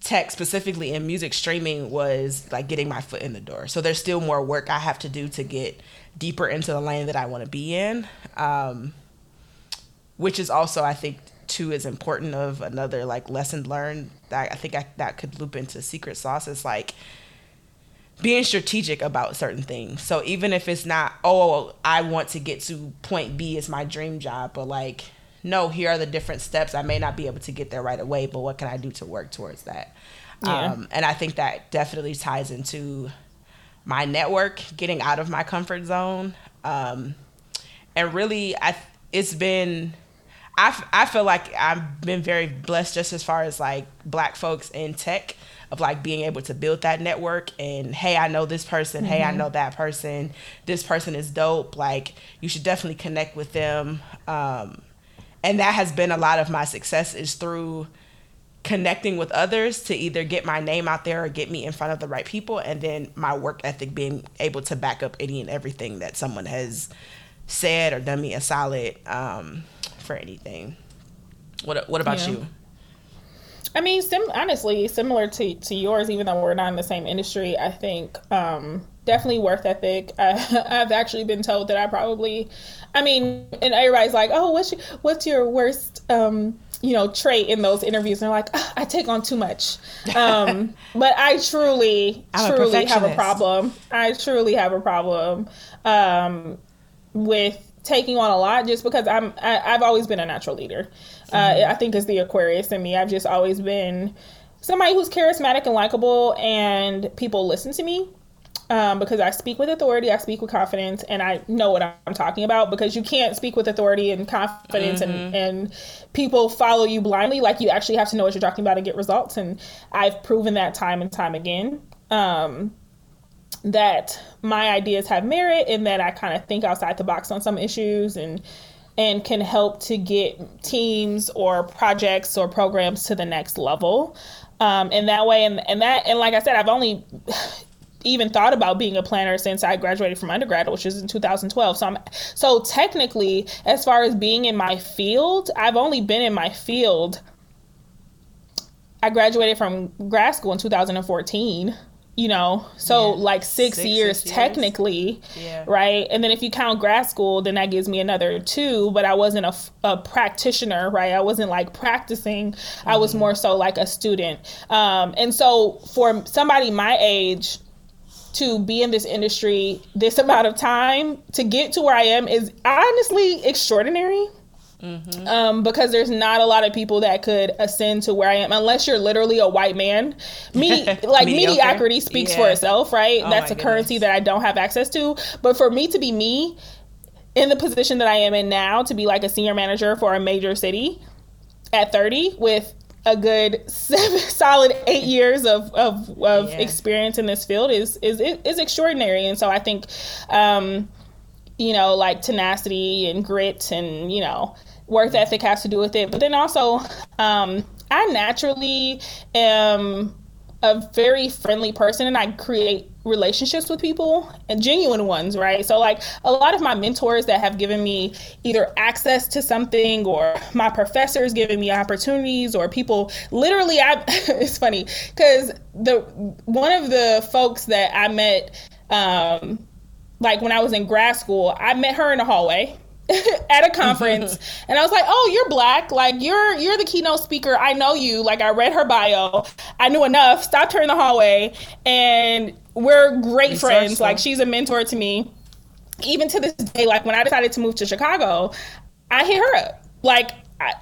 tech specifically in music streaming was like getting my foot in the door. So there's still more work I have to do to get deeper into the lane that I want to be in. Um, which is also, I think, too, is important of another like lesson learned that I think I, that could loop into secret sauce is like being strategic about certain things. So even if it's not, oh, I want to get to point B is my dream job, but like no, here are the different steps. I may not be able to get there right away, but what can I do to work towards that? Yeah. Um, and I think that definitely ties into my network, getting out of my comfort zone. Um, and really, I it's been, I, I feel like I've been very blessed just as far as like black folks in tech of like being able to build that network and hey i know this person mm-hmm. hey i mm-hmm. know that person this person is dope like you should definitely connect with them um, and that has been a lot of my success is through connecting with others to either get my name out there or get me in front of the right people and then my work ethic being able to back up any and everything that someone has said or done me a solid um, for anything what what about yeah. you I mean, sim- honestly, similar to, to yours, even though we're not in the same industry, I think um, definitely work ethic. I, have actually been told that I probably, I mean, and everybody's like, "Oh, what's your what's your worst, um, you know, trait in those interviews?" And they're like, oh, "I take on too much," um, but I truly, truly a have a problem. I truly have a problem um, with taking on a lot, just because I'm I, i have always been a natural leader. Uh, mm-hmm. Uh, I think it's the Aquarius in me. I've just always been somebody who's charismatic and likable, and people listen to me um, because I speak with authority, I speak with confidence, and I know what I'm talking about. Because you can't speak with authority and confidence, mm-hmm. and and people follow you blindly. Like you actually have to know what you're talking about and get results. And I've proven that time and time again. Um, that my ideas have merit and that I kind of think outside the box on some issues and and can help to get teams or projects or programs to the next level. Um, and that way, and, and that, and like I said, I've only even thought about being a planner since I graduated from undergrad, which is in 2012. So I'm so technically, as far as being in my field, I've only been in my field. I graduated from grad school in 2014 you know so yeah. like six, six years six technically yeah. right and then if you count grad school then that gives me another two but i wasn't a, a practitioner right i wasn't like practicing mm-hmm. i was mm-hmm. more so like a student um, and so for somebody my age to be in this industry this amount of time to get to where i am is honestly extraordinary Mm-hmm. Um, because there's not a lot of people that could ascend to where I am unless you're literally a white man. Me, like mediocrity speaks yeah. for itself, right? Oh That's a currency that I don't have access to. But for me to be me in the position that I am in now, to be like a senior manager for a major city at 30 with a good seven, solid eight years of of, of yeah. experience in this field is is is extraordinary. And so I think, um, you know, like tenacity and grit and you know work ethic has to do with it. But then also, um, I naturally am a very friendly person and I create relationships with people and genuine ones, right? So, like a lot of my mentors that have given me either access to something or my professors giving me opportunities or people literally, I it's funny because the one of the folks that I met, um, like when I was in grad school, I met her in the hallway at a conference and I was like, "Oh, you're black. Like you're you're the keynote speaker. I know you. Like I read her bio. I knew enough. Stopped her in the hallway and we're great friends. Like she's a mentor to me. Even to this day, like when I decided to move to Chicago, I hit her up. Like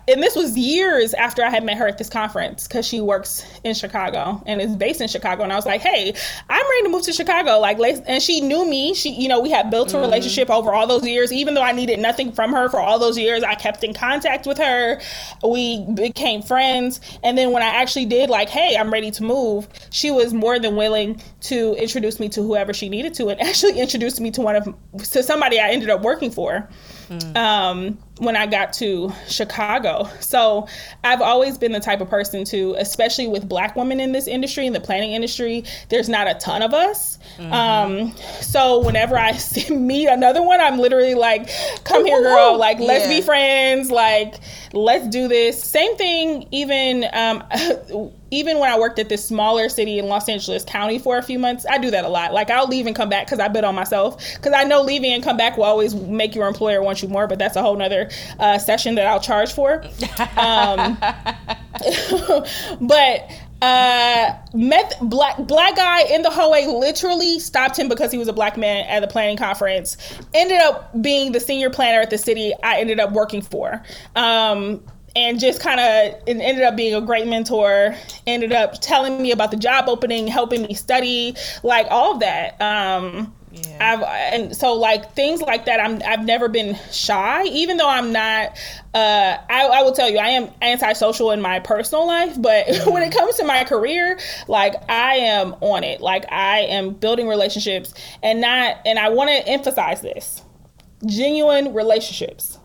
and this was years after I had met her at this conference because she works in Chicago and is based in Chicago. And I was like, "Hey, I'm ready to move to Chicago." Like, and she knew me. She, you know, we had built a mm-hmm. relationship over all those years. Even though I needed nothing from her for all those years, I kept in contact with her. We became friends. And then when I actually did, like, "Hey, I'm ready to move," she was more than willing to introduce me to whoever she needed to, and actually introduced me to one of to somebody I ended up working for mm. um, when I got to Chicago. So I've always been the type of person to, especially with black women in this industry, in the planning industry, there's not a ton of us. Mm-hmm. Um, so whenever I see, meet another one, I'm literally like, come here, girl. Like, let's yeah. be friends. Like, let's do this. Same thing, even um, even when I worked at this smaller city in Los Angeles County for a few months, I do that a lot. Like I'll leave and come back because I bet on myself. Because I know leaving and come back will always make your employer want you more, but that's a whole nother uh, session that I'll charge for. Um, but uh met black black guy in the hallway literally stopped him because he was a black man at the planning conference ended up being the senior planner at the city i ended up working for um and just kind of ended up being a great mentor ended up telling me about the job opening helping me study like all of that um yeah. I've and so like things like that. I'm I've never been shy, even though I'm not. Uh, I, I will tell you, I am antisocial in my personal life, but when it comes to my career, like I am on it. Like I am building relationships, and not. And I want to emphasize this: genuine relationships.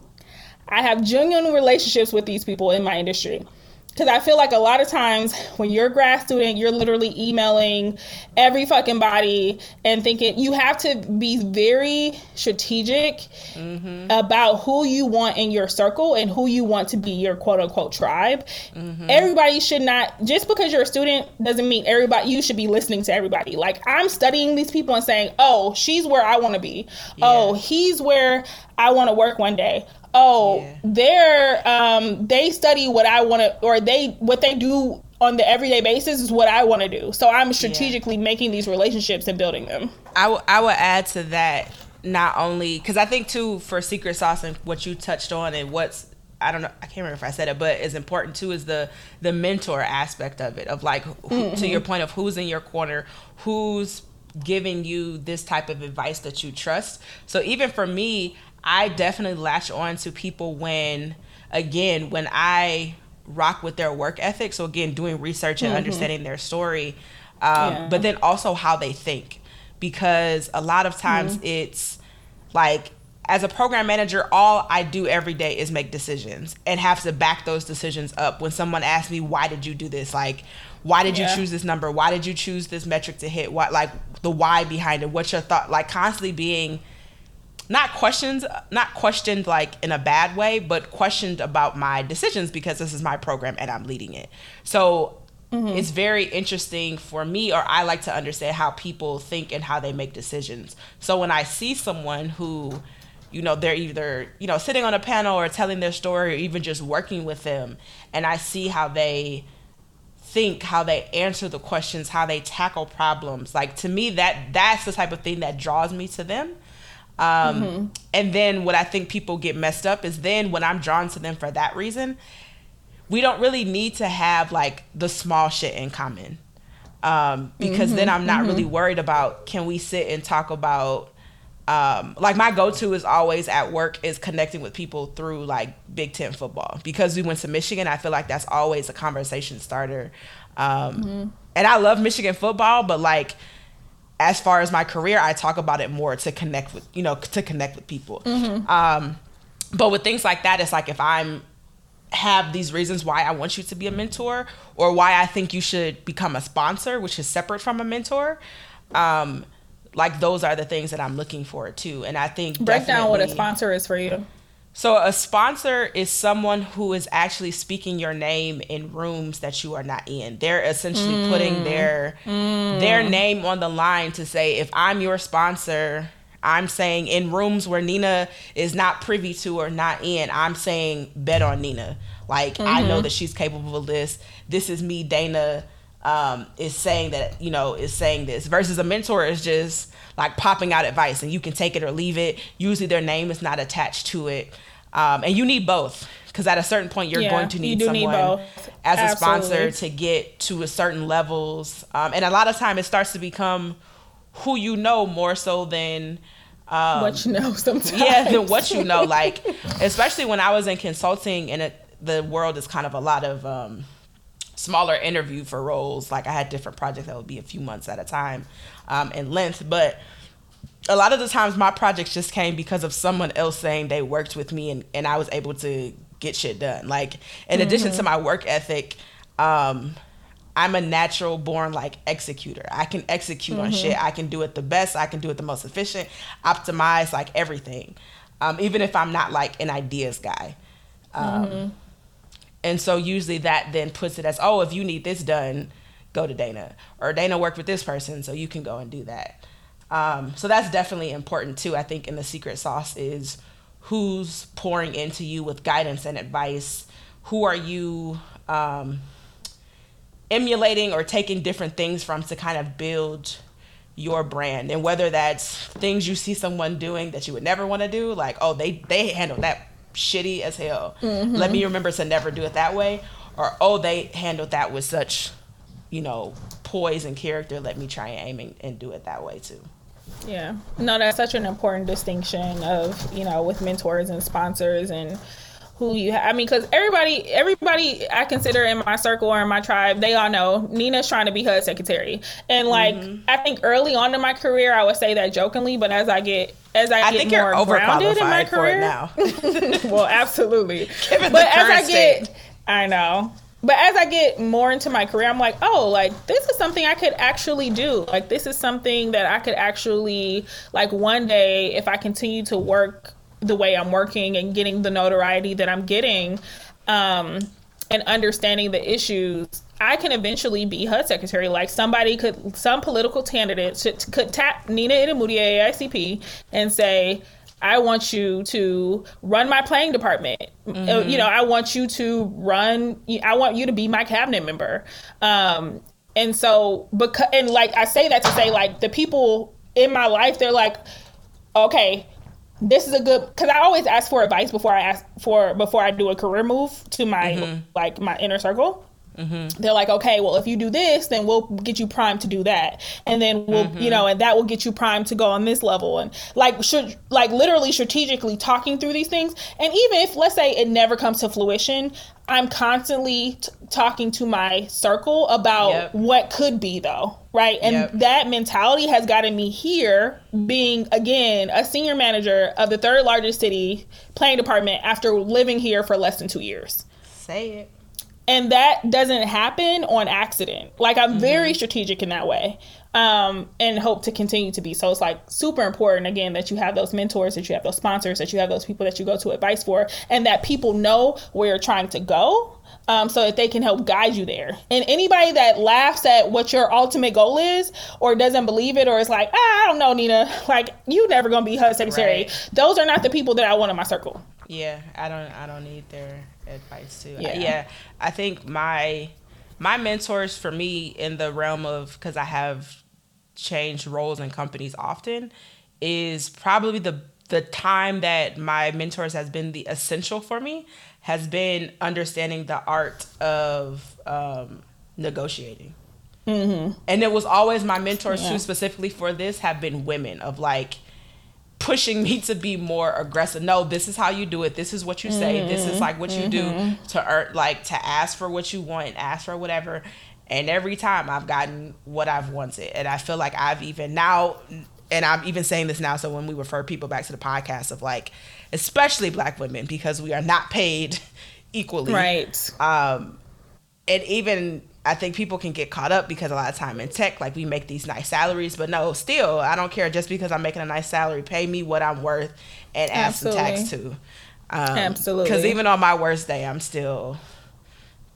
I have genuine relationships with these people in my industry because I feel like a lot of times when you're a grad student, you're literally emailing every fucking body and thinking you have to be very strategic mm-hmm. about who you want in your circle and who you want to be your quote unquote tribe. Mm-hmm. Everybody should not, just because you're a student doesn't mean everybody, you should be listening to everybody. Like I'm studying these people and saying, oh, she's where I want to be. Yeah. Oh, he's where I want to work one day oh yeah. they're um they study what i want to or they what they do on the everyday basis is what i want to do so i'm strategically yeah. making these relationships and building them I, w- I would add to that not only because i think too for secret sauce and what you touched on and what's I don't know. I can't remember if I said it, but is important too is the the mentor aspect of it. Of like, who, mm-hmm. to your point of who's in your corner, who's giving you this type of advice that you trust. So even for me, I definitely latch on to people when, again, when I rock with their work ethic. So again, doing research and mm-hmm. understanding their story, um, yeah. but then also how they think because a lot of times mm-hmm. it's like as a program manager, all I do every day is make decisions and have to back those decisions up. When someone asks me, why did you do this? Like, why did yeah. you choose this number? Why did you choose this metric to hit? What, like, the why behind it? What's your thought? Like, constantly being not questions, not questioned like in a bad way, but questioned about my decisions because this is my program and I'm leading it. So mm-hmm. it's very interesting for me, or I like to understand how people think and how they make decisions. So when I see someone who, you know they're either you know sitting on a panel or telling their story or even just working with them and i see how they think how they answer the questions how they tackle problems like to me that that's the type of thing that draws me to them um, mm-hmm. and then what i think people get messed up is then when i'm drawn to them for that reason we don't really need to have like the small shit in common um, because mm-hmm. then i'm not mm-hmm. really worried about can we sit and talk about um, like my go-to is always at work is connecting with people through like Big Ten football because we went to Michigan. I feel like that's always a conversation starter, um, mm-hmm. and I love Michigan football, but like as far as my career, I talk about it more to connect with you know to connect with people. Mm-hmm. Um, but with things like that, it's like if I'm have these reasons why I want you to be a mentor or why I think you should become a sponsor, which is separate from a mentor. Um, like those are the things that I'm looking for too. And I think break down what a sponsor is for you. So a sponsor is someone who is actually speaking your name in rooms that you are not in. They're essentially mm. putting their mm. their name on the line to say if I'm your sponsor, I'm saying in rooms where Nina is not privy to or not in, I'm saying bet on Nina. Like mm-hmm. I know mm-hmm. that she's capable of this. This is me, Dana um, is saying that you know is saying this versus a mentor is just like popping out advice and you can take it or leave it. Usually their name is not attached to it. Um, and you need both because at a certain point you're yeah, going to need someone need as a sponsor to get to a certain levels. Um, and a lot of time it starts to become who you know more so than um, what you know sometimes. yeah than what you know. Like especially when i was in consulting and it, the world is kind of a lot of um, smaller interview for roles. Like I had different projects that would be a few months at a time um, in length, but a lot of the times my projects just came because of someone else saying they worked with me and, and I was able to get shit done. Like in mm-hmm. addition to mm-hmm. my work ethic, um, I'm a natural born like executor. I can execute mm-hmm. on shit. I can do it the best. I can do it the most efficient, optimize like everything. Um, even if I'm not like an ideas guy. Um, mm-hmm. And so usually that then puts it as, oh, if you need this done, go to Dana. Or Dana worked with this person, so you can go and do that. Um, so that's definitely important too. I think in the secret sauce is who's pouring into you with guidance and advice. Who are you um, emulating or taking different things from to kind of build your brand and whether that's things you see someone doing that you would never want to do like oh they they handle that shitty as hell. Mm-hmm. Let me remember to never do it that way. Or, oh, they handled that with such, you know, poise and character. Let me try and aim and, and do it that way too. Yeah. No, that's such an important distinction of, you know, with mentors and sponsors and who you have. I mean, because everybody, everybody I consider in my circle or in my tribe, they all know Nina's trying to be her secretary. And like, mm-hmm. I think early on in my career, I would say that jokingly, but as I get as I, I get more grounded in my career now. well, absolutely. Given but as I get, state. I know. But as I get more into my career, I'm like, oh, like this is something I could actually do. Like this is something that I could actually like one day if I continue to work the way I'm working and getting the notoriety that I'm getting, um, and understanding the issues, I can eventually be HUD secretary. Like somebody could, some political candidate should, could tap Nina Itamudi AICP and say, I want you to run my playing department. Mm-hmm. You know, I want you to run. I want you to be my cabinet member. Um, and so, because and like I say that to say, like the people in my life, they're like, okay, this is a good because I always ask for advice before I ask for before I do a career move to my mm-hmm. like my inner circle. Mm-hmm. They're like, okay, well, if you do this, then we'll get you primed to do that, and then we'll, mm-hmm. you know, and that will get you primed to go on this level, and like, should like literally strategically talking through these things, and even if let's say it never comes to fruition, I'm constantly t- talking to my circle about yep. what could be though, right? And yep. that mentality has gotten me here, being again a senior manager of the third largest city planning department after living here for less than two years. Say it and that doesn't happen on accident like i'm mm-hmm. very strategic in that way um, and hope to continue to be so it's like super important again that you have those mentors that you have those sponsors that you have those people that you go to advice for and that people know where you're trying to go um, so that they can help guide you there. And anybody that laughs at what your ultimate goal is or doesn't believe it or is like, ah, I don't know, Nina, like you never gonna be HUD secretary. Right. Those are not the people that I want in my circle. Yeah, I don't I don't need their advice too. Yeah. yeah, I think my my mentors for me in the realm of because I have changed roles in companies often is probably the the time that my mentors has been the essential for me has been understanding the art of um, negotiating. Mm-hmm. And it was always my mentors yeah. too, specifically for this, have been women of like, pushing me to be more aggressive. No, this is how you do it. This is what you say. Mm-hmm. This is like what you mm-hmm. do to earn, like to ask for what you want and ask for whatever. And every time I've gotten what I've wanted, and I feel like I've even now, and I'm even saying this now. So when we refer people back to the podcast of like, especially Black women, because we are not paid equally, right? Um, and even I think people can get caught up because a lot of time in tech, like we make these nice salaries, but no, still, I don't care. Just because I'm making a nice salary, pay me what I'm worth and add Absolutely. some tax too. Um, Absolutely. Because even on my worst day, I'm still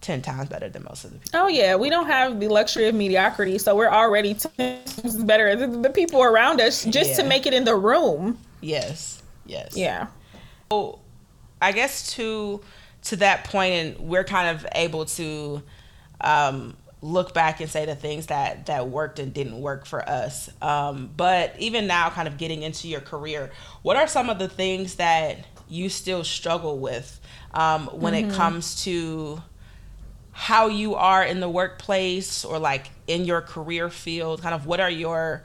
ten times better than most of the people. Oh yeah, we don't have the luxury of mediocrity, so we're already ten times better than the people around us just yeah. to make it in the room. Yes. Yes. Yeah. So, I guess to to that point, and we're kind of able to um, look back and say the things that that worked and didn't work for us. Um, but even now, kind of getting into your career, what are some of the things that you still struggle with um, when mm-hmm. it comes to how you are in the workplace or like in your career field? Kind of what are your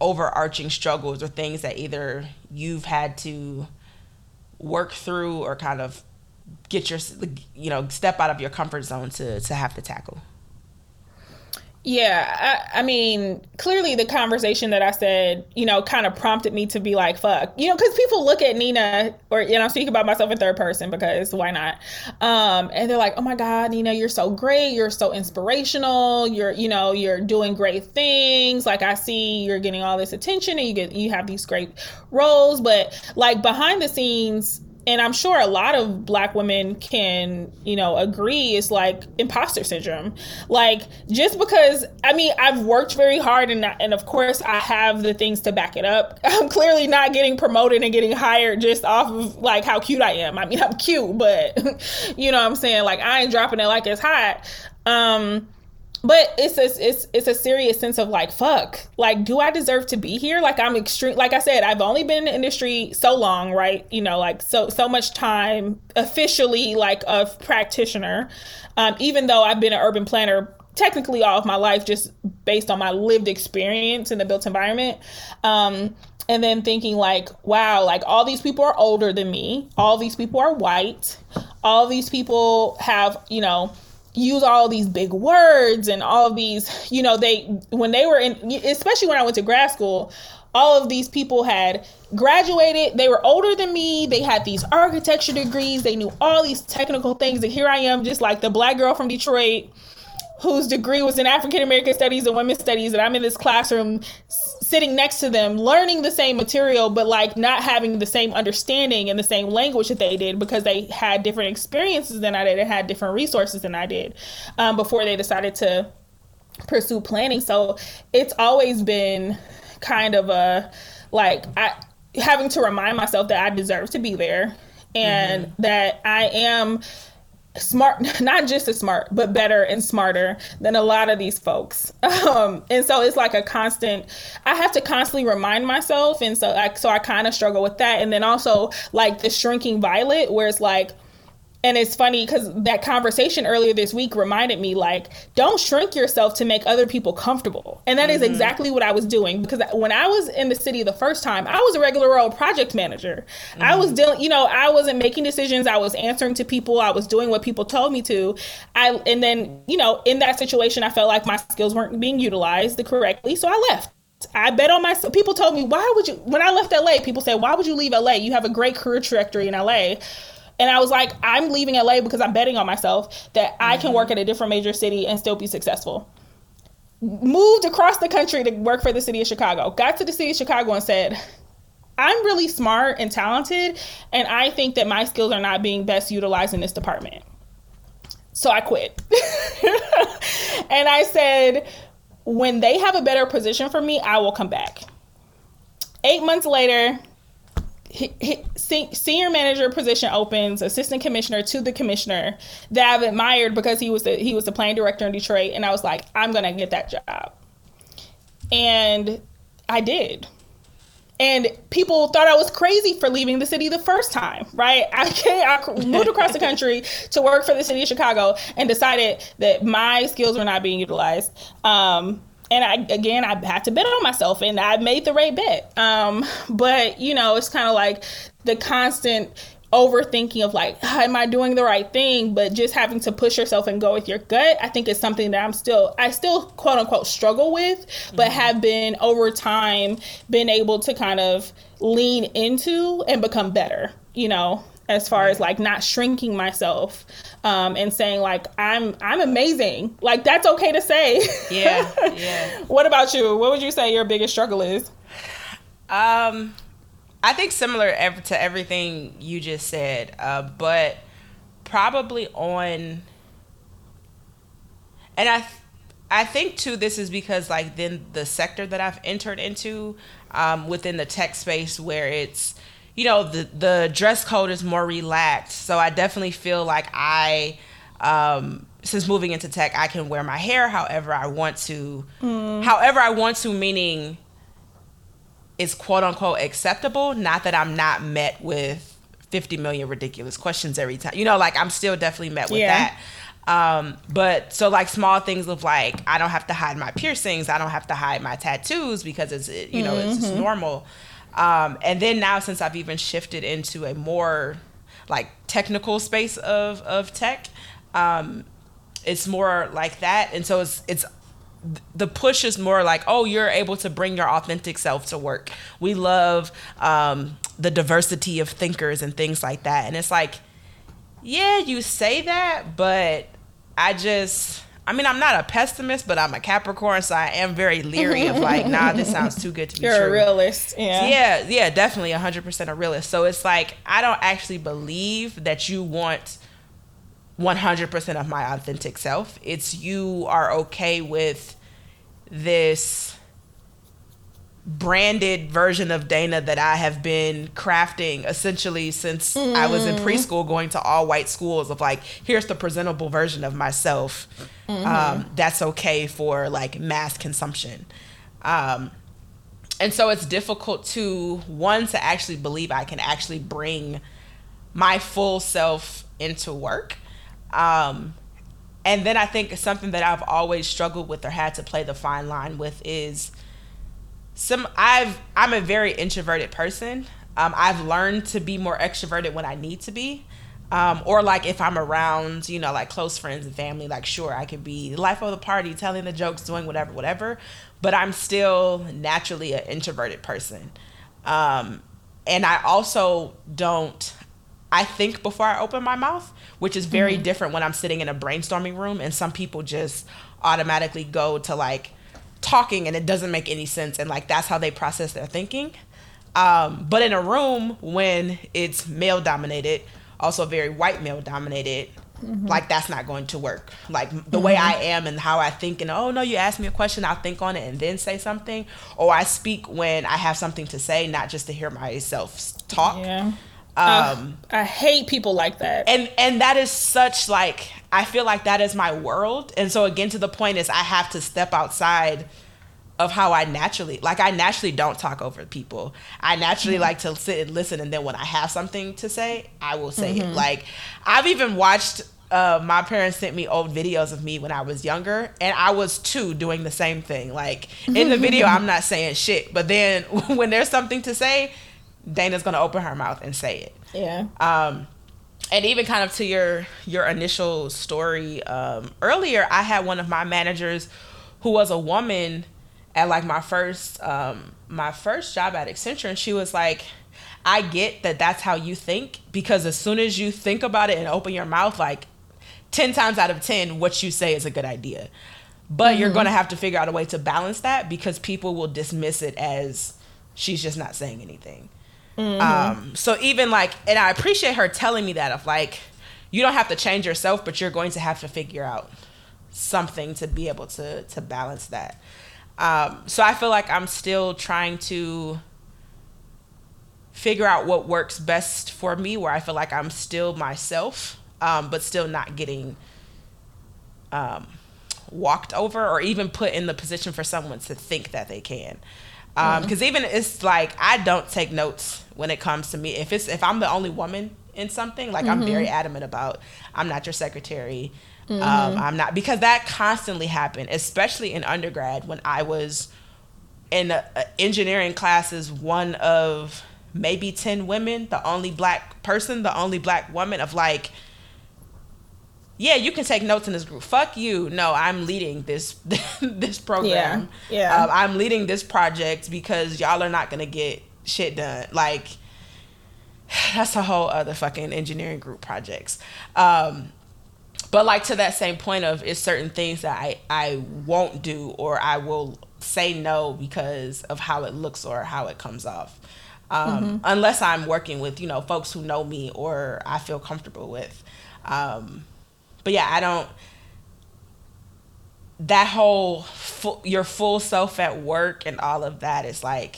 overarching struggles or things that either you've had to work through or kind of get your you know step out of your comfort zone to to have to tackle yeah, I, I, mean, clearly the conversation that I said, you know, kind of prompted me to be like, fuck, you know, because people look at Nina, or, you know, I'm speaking about myself in third person because why not? Um, and they're like, oh my God, Nina, you're so great. You're so inspirational. You're, you know, you're doing great things. Like, I see you're getting all this attention and you get, you have these great roles. But like behind the scenes, and I'm sure a lot of black women can, you know, agree is like imposter syndrome. Like just because I mean, I've worked very hard and and of course I have the things to back it up. I'm clearly not getting promoted and getting hired just off of like how cute I am. I mean, I'm cute, but you know what I'm saying? Like I ain't dropping it like it's hot. Um but it's a it's it's a serious sense of like fuck. Like do i deserve to be here? Like i'm extreme like i said i've only been in the industry so long right? You know like so so much time officially like a practitioner. Um, even though i've been an urban planner technically all of my life just based on my lived experience in the built environment. Um, and then thinking like wow like all these people are older than me. All these people are white. All these people have you know use all these big words and all of these you know they when they were in especially when i went to grad school all of these people had graduated they were older than me they had these architecture degrees they knew all these technical things and here i am just like the black girl from detroit whose degree was in African American studies and women's studies, and I'm in this classroom sitting next to them, learning the same material, but like not having the same understanding and the same language that they did because they had different experiences than I did and had different resources than I did um, before they decided to pursue planning. So it's always been kind of a like I having to remind myself that I deserve to be there and mm-hmm. that I am smart not just as smart but better and smarter than a lot of these folks. Um, and so it's like a constant i have to constantly remind myself. And so like so i kind of struggle with that. And then also like the shrinking violet where it's like and it's funny because that conversation earlier this week reminded me like don't shrink yourself to make other people comfortable and that mm-hmm. is exactly what i was doing because when i was in the city the first time i was a regular old project manager mm-hmm. i was dealing you know i wasn't making decisions i was answering to people i was doing what people told me to i and then you know in that situation i felt like my skills weren't being utilized correctly so i left I bet on myself. People told me, why would you, when I left LA, people said, why would you leave LA? You have a great career trajectory in LA. And I was like, I'm leaving LA because I'm betting on myself that mm-hmm. I can work at a different major city and still be successful. Moved across the country to work for the city of Chicago. Got to the city of Chicago and said, I'm really smart and talented, and I think that my skills are not being best utilized in this department. So I quit. and I said, when they have a better position for me, I will come back. Eight months later, senior manager position opens, assistant commissioner to the commissioner that I've admired because he was the he was the playing director in Detroit, and I was like, I'm gonna get that job, and I did. And people thought I was crazy for leaving the city the first time, right? I, came, I moved across the country to work for the city of Chicago and decided that my skills were not being utilized. Um, and I again I had to bet on myself and I made the right bet. Um, but you know, it's kind of like the constant overthinking of like am i doing the right thing but just having to push yourself and go with your gut i think is something that i'm still i still quote unquote struggle with but mm-hmm. have been over time been able to kind of lean into and become better you know as far as like not shrinking myself um, and saying like I'm I'm amazing. Like that's okay to say. Yeah, yeah. what about you? What would you say your biggest struggle is? Um, I think similar to everything you just said, uh, but probably on. And I, I think too. This is because like then the sector that I've entered into, um, within the tech space where it's you know the the dress code is more relaxed so i definitely feel like i um, since moving into tech i can wear my hair however i want to mm. however i want to meaning it's quote unquote acceptable not that i'm not met with 50 million ridiculous questions every time you know like i'm still definitely met with yeah. that um, but so like small things of like I don't have to hide my piercings, I don't have to hide my tattoos because it's you know mm-hmm. it's just normal. Um, and then now, since I've even shifted into a more like technical space of of tech, um, it's more like that. And so it's it's the push is more like, oh, you're able to bring your authentic self to work. We love um, the diversity of thinkers and things like that. And it's like, yeah, you say that, but I just I mean, I'm not a pessimist, but I'm a Capricorn, so I am very leery of like, nah, this sounds too good to be You're true. You're a realist, yeah. Yeah, yeah, definitely 100% a realist. So it's like I don't actually believe that you want 100% of my authentic self. It's you are okay with this branded version of Dana that I have been crafting essentially since mm. I was in mm. preschool, going to all white schools of like, here's the presentable version of myself. Mm-hmm. Um, that's okay for like mass consumption. Um, and so it's difficult to one to actually believe I can actually bring my full self into work. Um, and then I think something that I've always struggled with or had to play the fine line with is some I've I'm a very introverted person. Um, I've learned to be more extroverted when I need to be. Um, or like if I'm around, you know, like close friends and family, like sure I could be the life of the party, telling the jokes, doing whatever, whatever. But I'm still naturally an introverted person. Um, and I also don't I think before I open my mouth, which is very mm-hmm. different when I'm sitting in a brainstorming room and some people just automatically go to like talking and it doesn't make any sense and like that's how they process their thinking um, but in a room when it's male dominated also very white male dominated mm-hmm. like that's not going to work like the mm-hmm. way i am and how i think and oh no you ask me a question i'll think on it and then say something or i speak when i have something to say not just to hear myself talk yeah um, I hate people like that. And and that is such like I feel like that is my world. And so again to the point is I have to step outside of how I naturally like I naturally don't talk over people. I naturally mm-hmm. like to sit and listen and then when I have something to say, I will say mm-hmm. it. Like I've even watched uh, my parents sent me old videos of me when I was younger, and I was too doing the same thing. Like in the video, I'm not saying shit, but then when there's something to say, Dana's gonna open her mouth and say it. Yeah. Um, and even kind of to your your initial story um, earlier, I had one of my managers who was a woman at like my first um, my first job at Accenture, and she was like, "I get that that's how you think because as soon as you think about it and open your mouth, like ten times out of ten, what you say is a good idea." But mm-hmm. you're gonna have to figure out a way to balance that because people will dismiss it as she's just not saying anything. Mm-hmm. Um, so even like, and I appreciate her telling me that of like, you don't have to change yourself, but you're going to have to figure out something to be able to to balance that. Um, so I feel like I'm still trying to figure out what works best for me, where I feel like I'm still myself, um, but still not getting um, walked over or even put in the position for someone to think that they can. Because um, mm-hmm. even it's like I don't take notes when it comes to me. If it's if I'm the only woman in something, like mm-hmm. I'm very adamant about. I'm not your secretary. Um, mm-hmm. Um, I'm not because that constantly happened, especially in undergrad when I was in a, a engineering classes. One of maybe ten women, the only black person, the only black woman of like. Yeah, you can take notes in this group. Fuck you. No, I'm leading this this program. Yeah, yeah. Um, I'm leading this project because y'all are not gonna get shit done. Like that's a whole other fucking engineering group projects. Um, but like to that same point of it's certain things that I I won't do or I will say no because of how it looks or how it comes off. Um, mm-hmm. Unless I'm working with you know folks who know me or I feel comfortable with. Um, but yeah, I don't. That whole full, your full self at work and all of that is like,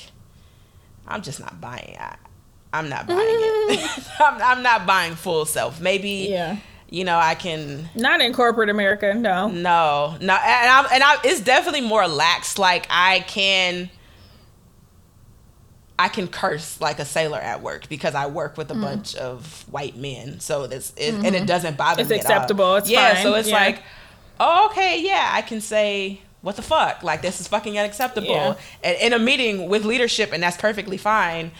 I'm just not buying. I, I'm not buying it. I'm, I'm not buying full self. Maybe yeah you know, I can not in corporate America. No, no, no, and I'm and I it's definitely more lax. Like I can. I can curse like a sailor at work because I work with a mm. bunch of white men, so this it, mm-hmm. and it doesn't bother it's me. It's acceptable. It's yeah, fine. so it's yeah. like, oh, okay, yeah, I can say what the fuck, like this is fucking unacceptable, yeah. and in a meeting with leadership, and that's perfectly fine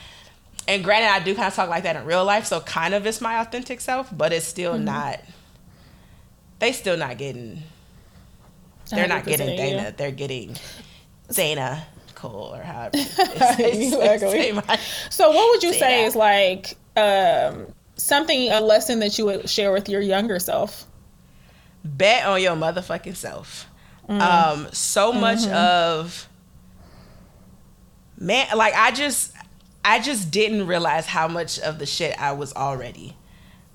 and granted, I do kind of talk like that in real life, so kind of it's my authentic self, but it's still mm-hmm. not. They still not getting. They're not getting Dana. Yeah. They're getting Dana Cole or however. exactly. so, what would you Dana. say is like um, something a lesson that you would share with your younger self? Bet on your motherfucking self. Mm. Um, so much mm-hmm. of man, like I just I just didn't realize how much of the shit I was already.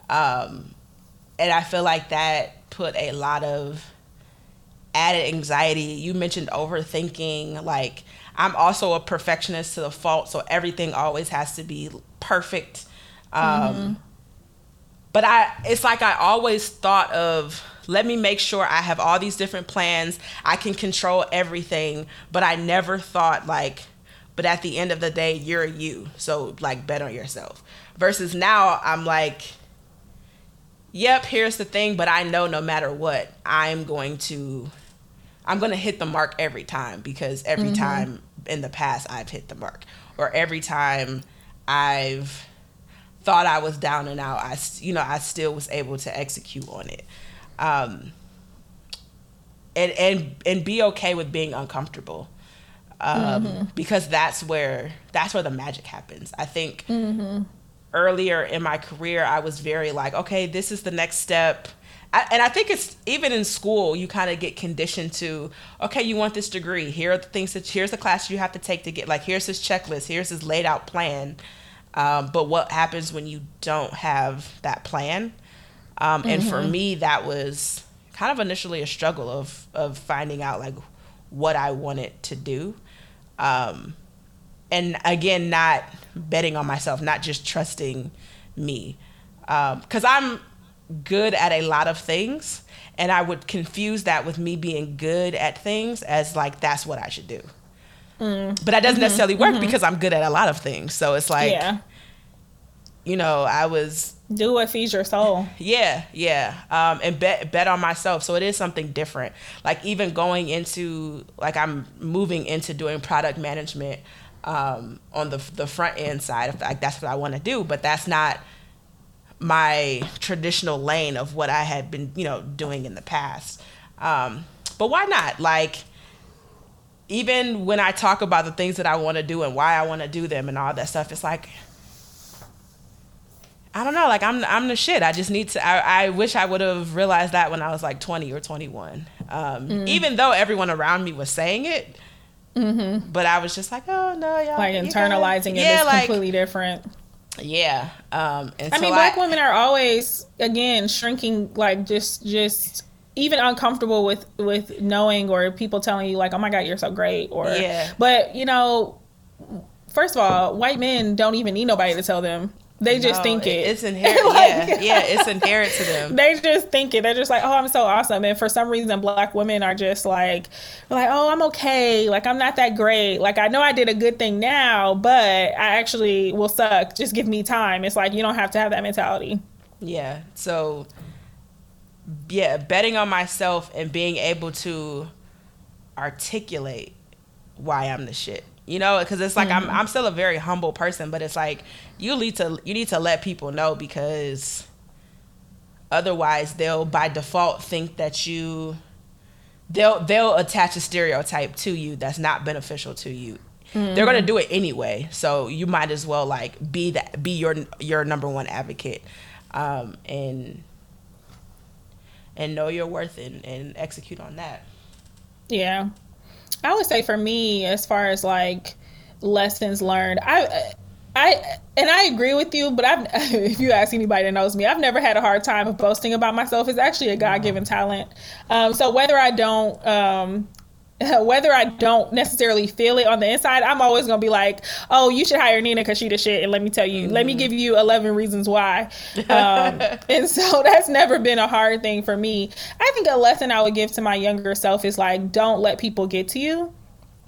Um, and I feel like that put a lot of added anxiety. You mentioned overthinking. Like, I'm also a perfectionist to the fault, so everything always has to be perfect. Um, mm-hmm. But I, it's like I always thought of let me make sure I have all these different plans. I can control everything, but I never thought like but at the end of the day you're you so like bet on yourself versus now i'm like yep here's the thing but i know no matter what i'm going to i'm going to hit the mark every time because every mm-hmm. time in the past i've hit the mark or every time i've thought i was down and out i you know i still was able to execute on it um and and and be okay with being uncomfortable um, mm-hmm. because that's where that's where the magic happens. I think mm-hmm. earlier in my career, I was very like, okay, this is the next step. I, and I think it's even in school, you kind of get conditioned to, okay, you want this degree. Here are the things that here's the class you have to take to get. Like here's this checklist. Here's this laid out plan. Um, but what happens when you don't have that plan? Um, and mm-hmm. for me, that was kind of initially a struggle of of finding out like what I wanted to do. Um, and again, not betting on myself, not just trusting me. Because um, I'm good at a lot of things, and I would confuse that with me being good at things as like that's what I should do. Mm. But that doesn't mm-hmm. necessarily work mm-hmm. because I'm good at a lot of things. So it's like, yeah. You know, I was do what feeds your soul. Yeah, yeah, um, and bet bet on myself. So it is something different. Like even going into like I'm moving into doing product management um, on the the front end side. Like that's what I want to do, but that's not my traditional lane of what I had been you know doing in the past. Um, but why not? Like even when I talk about the things that I want to do and why I want to do them and all that stuff, it's like I don't know. Like I'm, I'm the shit. I just need to. I, I wish I would have realized that when I was like 20 or 21. Um, mm Even though everyone around me was saying it, mm-hmm. but I was just like, oh no, y'all. Like internalizing it yeah, is like, completely different. Yeah. Um, I mean, black I, women are always again shrinking. Like just, just even uncomfortable with with knowing or people telling you like, oh my god, you're so great. Or yeah. But you know, first of all, white men don't even need nobody to tell them they just no, think it. It's inherent. like, yeah, yeah, it's inherent to them. They just think it. They're just like, oh, I'm so awesome. And for some reason, black women are just like, like, oh, I'm okay. Like, I'm not that great. Like, I know I did a good thing now, but I actually will suck. Just give me time. It's like you don't have to have that mentality. Yeah. So, yeah, betting on myself and being able to articulate why I'm the shit you know because it's like mm-hmm. I'm, I'm still a very humble person but it's like you need to you need to let people know because otherwise they'll by default think that you they'll they'll attach a stereotype to you that's not beneficial to you mm-hmm. they're gonna do it anyway so you might as well like be that be your your number one advocate um, and and know your worth and, and execute on that yeah I would say for me, as far as like lessons learned, I I and I agree with you, but I've if you ask anybody that knows me, I've never had a hard time of boasting about myself. It's actually a God given talent. Um, so whether I don't um, whether I don't necessarily feel it on the inside, I'm always gonna be like, "Oh, you should hire Nina because she the shit." And let me tell you, mm-hmm. let me mm-hmm. give you 11 reasons why. Um, and so that's never been a hard thing for me. I think a lesson I would give to my younger self is like, don't let people get to you.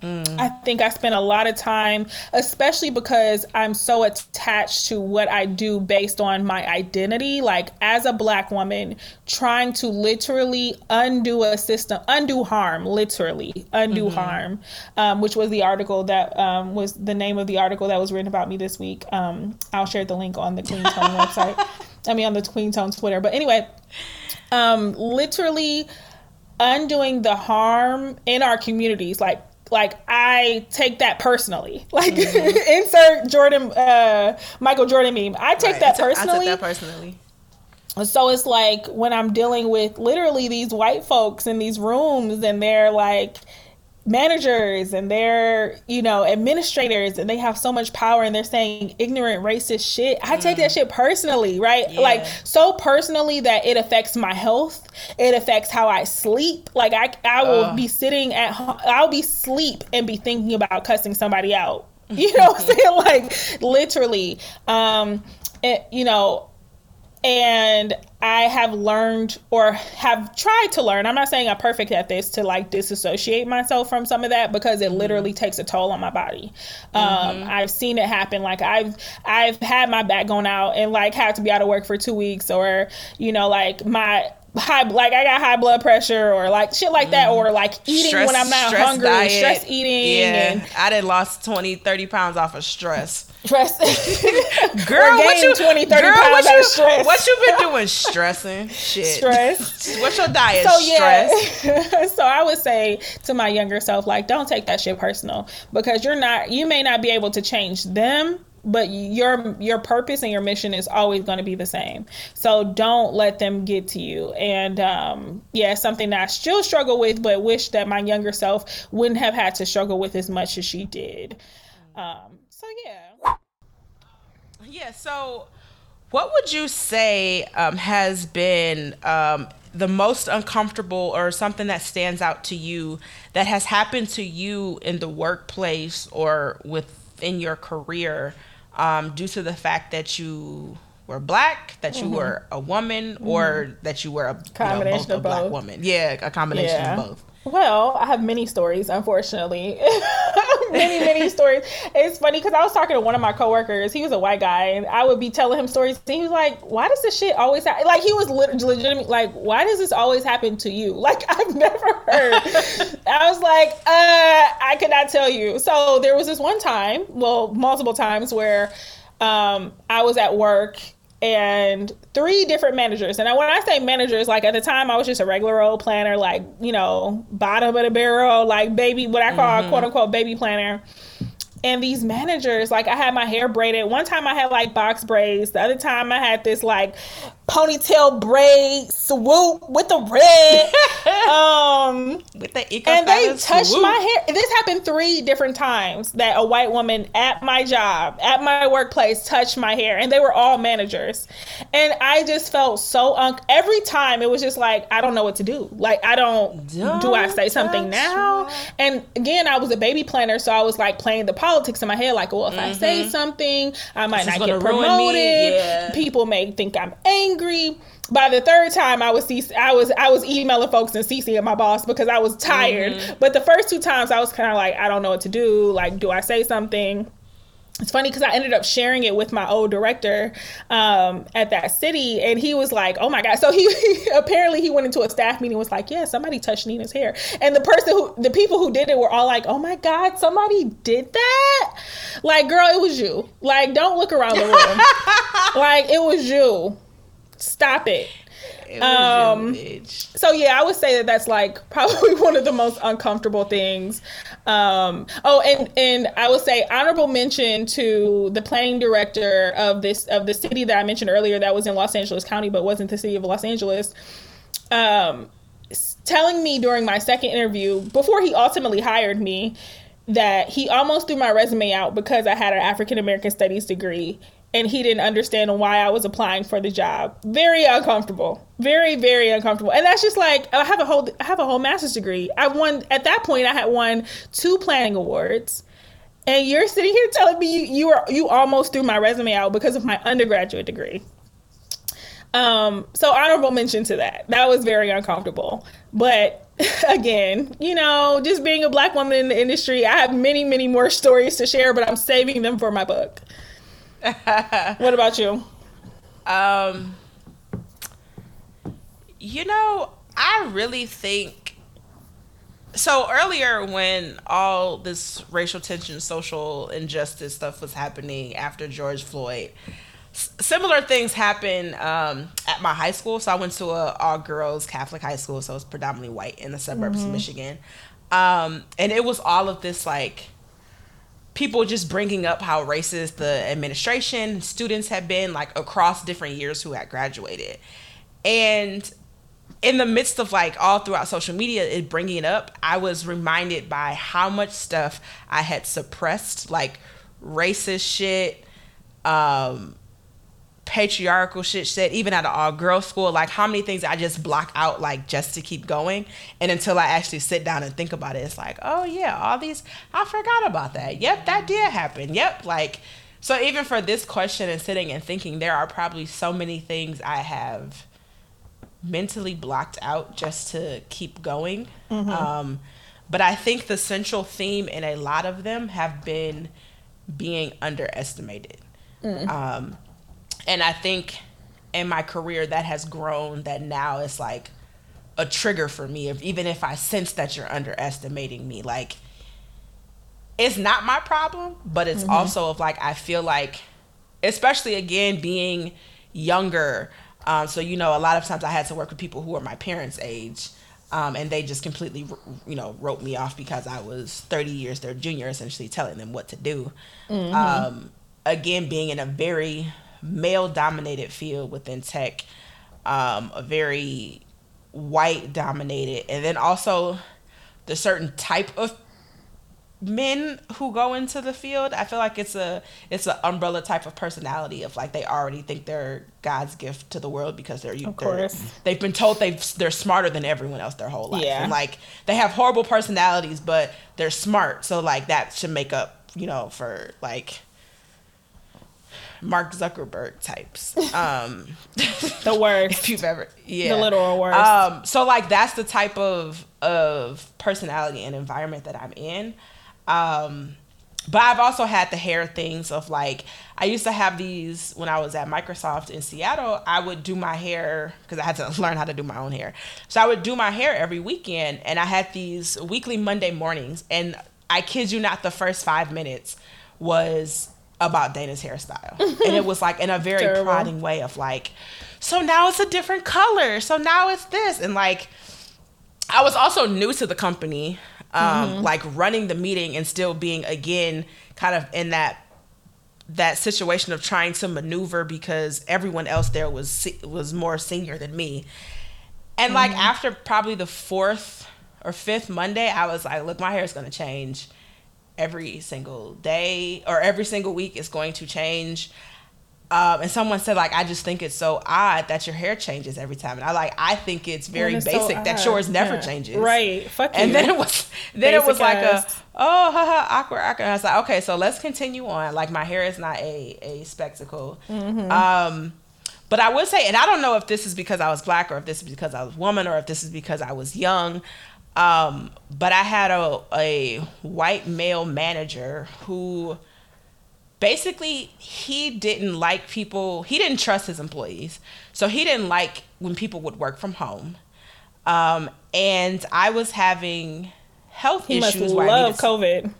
Mm. I think I spend a lot of time, especially because I'm so attached to what I do based on my identity. Like, as a black woman, trying to literally undo a system, undo harm, literally undo mm-hmm. harm, um, which was the article that um, was the name of the article that was written about me this week. Um, I'll share the link on the Queen Tone website. I mean, on the Queen Tone Twitter. But anyway, um, literally undoing the harm in our communities, like like I take that personally. Like mm-hmm. insert Jordan, uh, Michael Jordan meme. I take right. that personally. I took that personally. So it's like when I'm dealing with literally these white folks in these rooms, and they're like managers and they're you know administrators and they have so much power and they're saying ignorant racist shit. I take that mm. shit personally right? Yeah. like so personally that it affects my health. It affects how i sleep. Like i i will be sitting at home i'll be sleep and be thinking about cussing somebody out. You know what i'm saying? Like literally. Um it, you know and I have learned or have tried to learn. I'm not saying I'm perfect at this to like disassociate myself from some of that because it literally mm-hmm. takes a toll on my body. Um, mm-hmm. I've seen it happen. Like I've I've had my back going out and like had to be out of work for two weeks, or you know, like my high like I got high blood pressure or like shit like that mm. or like eating stress, when I'm not stress hungry, diet. stress eating. Yeah, and, I did lost 20, 30 pounds off of stress. Stress. girl, what you 20, 30 girl, pounds what you, stress. What you been doing? Stressing. Shit. Stress. What's your diet? So yeah. Stress. so I would say to my younger self, like, don't take that shit personal because you're not you may not be able to change them but your your purpose and your mission is always going to be the same. So don't let them get to you. And um, yeah something that i still struggle with but wish that my younger self wouldn't have had to struggle with as much as she did. Um, so yeah. Yeah so what would you say um, has been um, the most uncomfortable or something that stands out to you that has happened to you in the workplace or within your career um, due to the fact that you were black, that you mm-hmm. were a woman, mm-hmm. or that you were a combination you know, both, of a black woman. Yeah, a combination yeah. of both. Well, I have many stories, unfortunately. many, many stories. It's funny because I was talking to one of my coworkers. He was a white guy, and I would be telling him stories. And he was like, "Why does this shit always happen?" Like he was legitimate. Like, why does this always happen to you? Like I've never heard. I was like, uh, I could not tell you. So there was this one time, well, multiple times where um, I was at work and three different managers. And when I say managers, like at the time I was just a regular old planner, like, you know, bottom of the barrel, like baby, what I call mm-hmm. quote unquote baby planner. And these managers, like I had my hair braided. One time I had like box braids. The other time I had this like ponytail braid swoop with the red. um, with the eco and they touched swoop. my hair. This happened three different times that a white woman at my job, at my workplace, touched my hair, and they were all managers. And I just felt so un. Every time it was just like I don't know what to do. Like I don't. don't do I say something now? My... And again, I was a baby planner, so I was like playing the politics in my head. Like, well, if mm-hmm. I say mm-hmm. something, I might this not get promoted. Yeah. People may think I'm angry angry. By the third time, I was I was I was emailing folks and CCing my boss because I was tired. Mm-hmm. But the first two times, I was kind of like, I don't know what to do. Like, do I say something? it's funny because I ended up sharing it with my old director um, at that city, and he was like, "Oh my god!" So he, he, apparently he went into a staff meeting, was like, "Yeah, somebody touched Nina's hair," and the person who, the people who did it were all like, "Oh my god, somebody did that!" Like, girl, it was you. Like, don't look around the room. like, it was you. Stop it. Um, so yeah, I would say that that's like probably one of the most uncomfortable things. Um, oh, and and I would say honorable mention to the planning director of this of the city that I mentioned earlier that was in Los Angeles County but wasn't the city of Los Angeles. Um, telling me during my second interview before he ultimately hired me that he almost threw my resume out because I had an African American studies degree and he didn't understand why I was applying for the job. Very uncomfortable. Very, very uncomfortable. And that's just like I have a whole I have a whole master's degree. I won at that point I had won two planning awards. And you're sitting here telling me you, you were you almost threw my resume out because of my undergraduate degree. Um, so honorable mention to that. That was very uncomfortable. But again, you know, just being a black woman in the industry, I have many, many more stories to share, but I'm saving them for my book. what about you? Um, you know, I really think so. Earlier, when all this racial tension, social injustice stuff was happening after George Floyd, similar things happened um, at my high school. So I went to a all girls Catholic high school, so it's predominantly white in the suburbs mm-hmm. of Michigan, um, and it was all of this like people just bringing up how racist the administration students have been like across different years who had graduated. And in the midst of like all throughout social media it bringing it up i was reminded by how much stuff i had suppressed like racist shit um patriarchal shit said even at an all girls school like how many things i just block out like just to keep going? And until i actually sit down and think about it it's like oh yeah all these i forgot about that. Yep that did happen. Yep like so even for this question and sitting and thinking there are probably so many things i have mentally blocked out just to keep going. Mm-hmm. um, but i think the central theme in a lot of them have been being underestimated. Mm. um, and I think in my career that has grown that now it's like a trigger for me if even if I sense that you're underestimating me like it's not my problem but it's mm-hmm. also of like I feel like especially again being younger um, so you know a lot of times I had to work with people who are my parents age um, and they just completely you know wrote me off because I was 30 years their junior essentially telling them what to do mm-hmm. um, again being in a very male dominated field within tech, um, a very white dominated, and then also the certain type of men who go into the field i feel like it's a it's an umbrella type of personality of like they already think they're god's gift to the world because they're, of they're they've been told they've they're smarter than everyone else their whole life. Yeah. and like they have horrible personalities but they're smart. So like that should make up you know for like Mark Zuckerberg types. Um, the worst. if you've ever, yeah, the literal worst. Um, so like that's the type of of personality and environment that I'm in. Um, but I've also had the hair things of like I used to have these when I was at Microsoft in Seattle. I would do my hair because I had to learn how to do my own hair. So I would do my hair every weekend, and I had these weekly Monday mornings. And I kid you not, the first five minutes was about Dana's hairstyle, and it was like in a very Terrible. prodding way of like, so now it's a different color, so now it's this, and like. I was also new to the company um, mm-hmm. like running the meeting and still being again kind of in that that situation of trying to maneuver because everyone else there was was more senior than me. And mm-hmm. like after probably the fourth or fifth Monday, I was like, look, my hair is going to change every single day or every single week is going to change. Um, and someone said like I just think it's so odd that your hair changes every time, and I like I think it's very it's basic so that yours never yeah. changes. Right. Fuck and then it was then basic it was like ass. a oh haha awkward awkward. I was like okay, so let's continue on. Like my hair is not a a spectacle. Mm-hmm. Um, but I would say, and I don't know if this is because I was black or if this is because I was woman or if this is because I was young. Um, but I had a a white male manager who basically he didn't like people he didn't trust his employees. So he didn't like when people would work from home. Um, and i was having health he issues must love covid.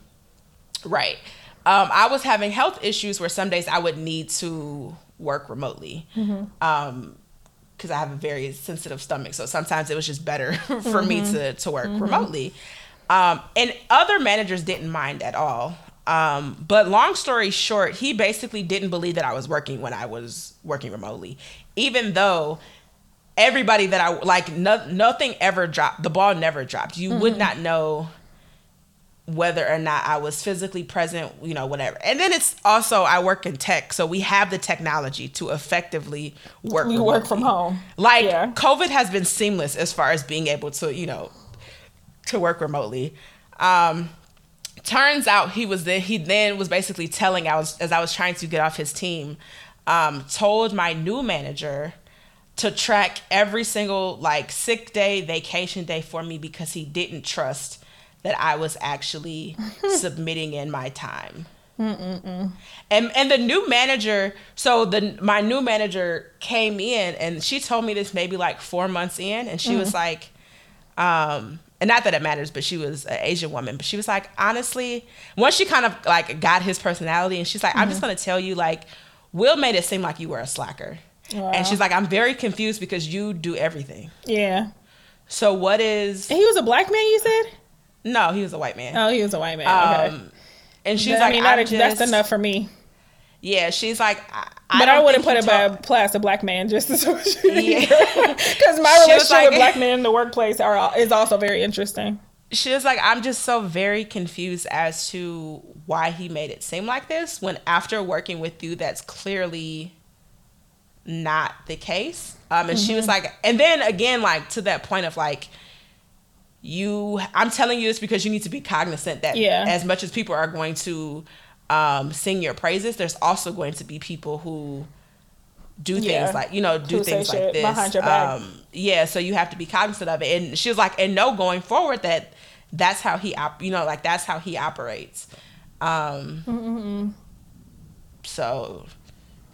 Right. Um, i was having health issues where some days i would need to work remotely. Mm-hmm. um, because I have a very sensitive stomach. So sometimes it was just better for mm-hmm. me to, to work mm-hmm. remotely. Um, and other managers didn't mind at all. Um, but long story short, he basically didn't believe that I was working when I was working remotely, even though everybody that I like, no, nothing ever dropped. The ball never dropped. You mm-hmm. would not know whether or not I was physically present, you know, whatever. And then it's also I work in tech, so we have the technology to effectively work. You work from home. Like yeah. COVID has been seamless as far as being able to, you know, to work remotely. Um, turns out he was then he then was basically telling I was as I was trying to get off his team, um, told my new manager to track every single like sick day, vacation day for me because he didn't trust that I was actually submitting in my time. Mm-mm-mm. And and the new manager, so the my new manager came in and she told me this maybe like four months in, and she mm-hmm. was like, um, and not that it matters, but she was an Asian woman. But she was like, honestly, once she kind of like got his personality, and she's like, mm-hmm. I'm just mm-hmm. gonna tell you, like, Will made it seem like you were a slacker. Wow. And she's like, I'm very confused because you do everything. Yeah. So what is? And he was a black man. You said? No, he was a white man. Oh, he was a white man. Um, okay. And she's like, I mean, that, just, that's enough for me. Yeah, she's like, I, but I, I wouldn't put it by a class of black man just as because my relationship like, with black men in the workplace are is also very interesting. She was like, I'm just so very confused as to why he made it seem like this when after working with you, that's clearly not the case. Um, and mm-hmm. she was mm-hmm. like, and then again, like to that point of like, you, I'm telling you this because you need to be cognizant that yeah. as much as people are going to um, sing your praises, there's also going to be people who do things yeah. like you know do who things like this. Um, yeah, so you have to be cognizant of it. And she was like, and know going forward that that's how he op- you know like that's how he operates. Um, mm-hmm. So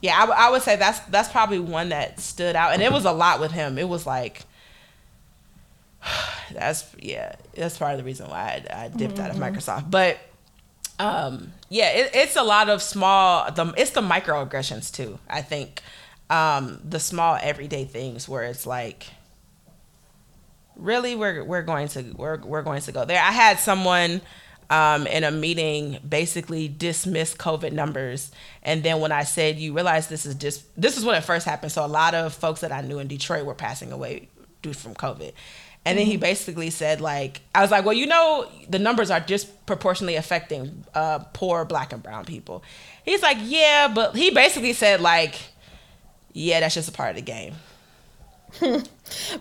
yeah, I, w- I would say that's that's probably one that stood out, and it was a lot with him. It was like that's yeah, that's part of the reason why I, I dipped mm-hmm. out of mm-hmm. Microsoft, but um, yeah, it, it's a lot of small. The it's the microaggressions too. I think um, the small everyday things where it's like, really, we're we're going to we're we're going to go there. I had someone um, in a meeting basically dismiss COVID numbers, and then when I said, "You realize this is just this is when it first happened," so a lot of folks that I knew in Detroit were passing away due from COVID. And then he mm-hmm. basically said, like, I was like, well, you know, the numbers are disproportionately affecting uh, poor black and brown people. He's like, yeah, but he basically said, like, yeah, that's just a part of the game.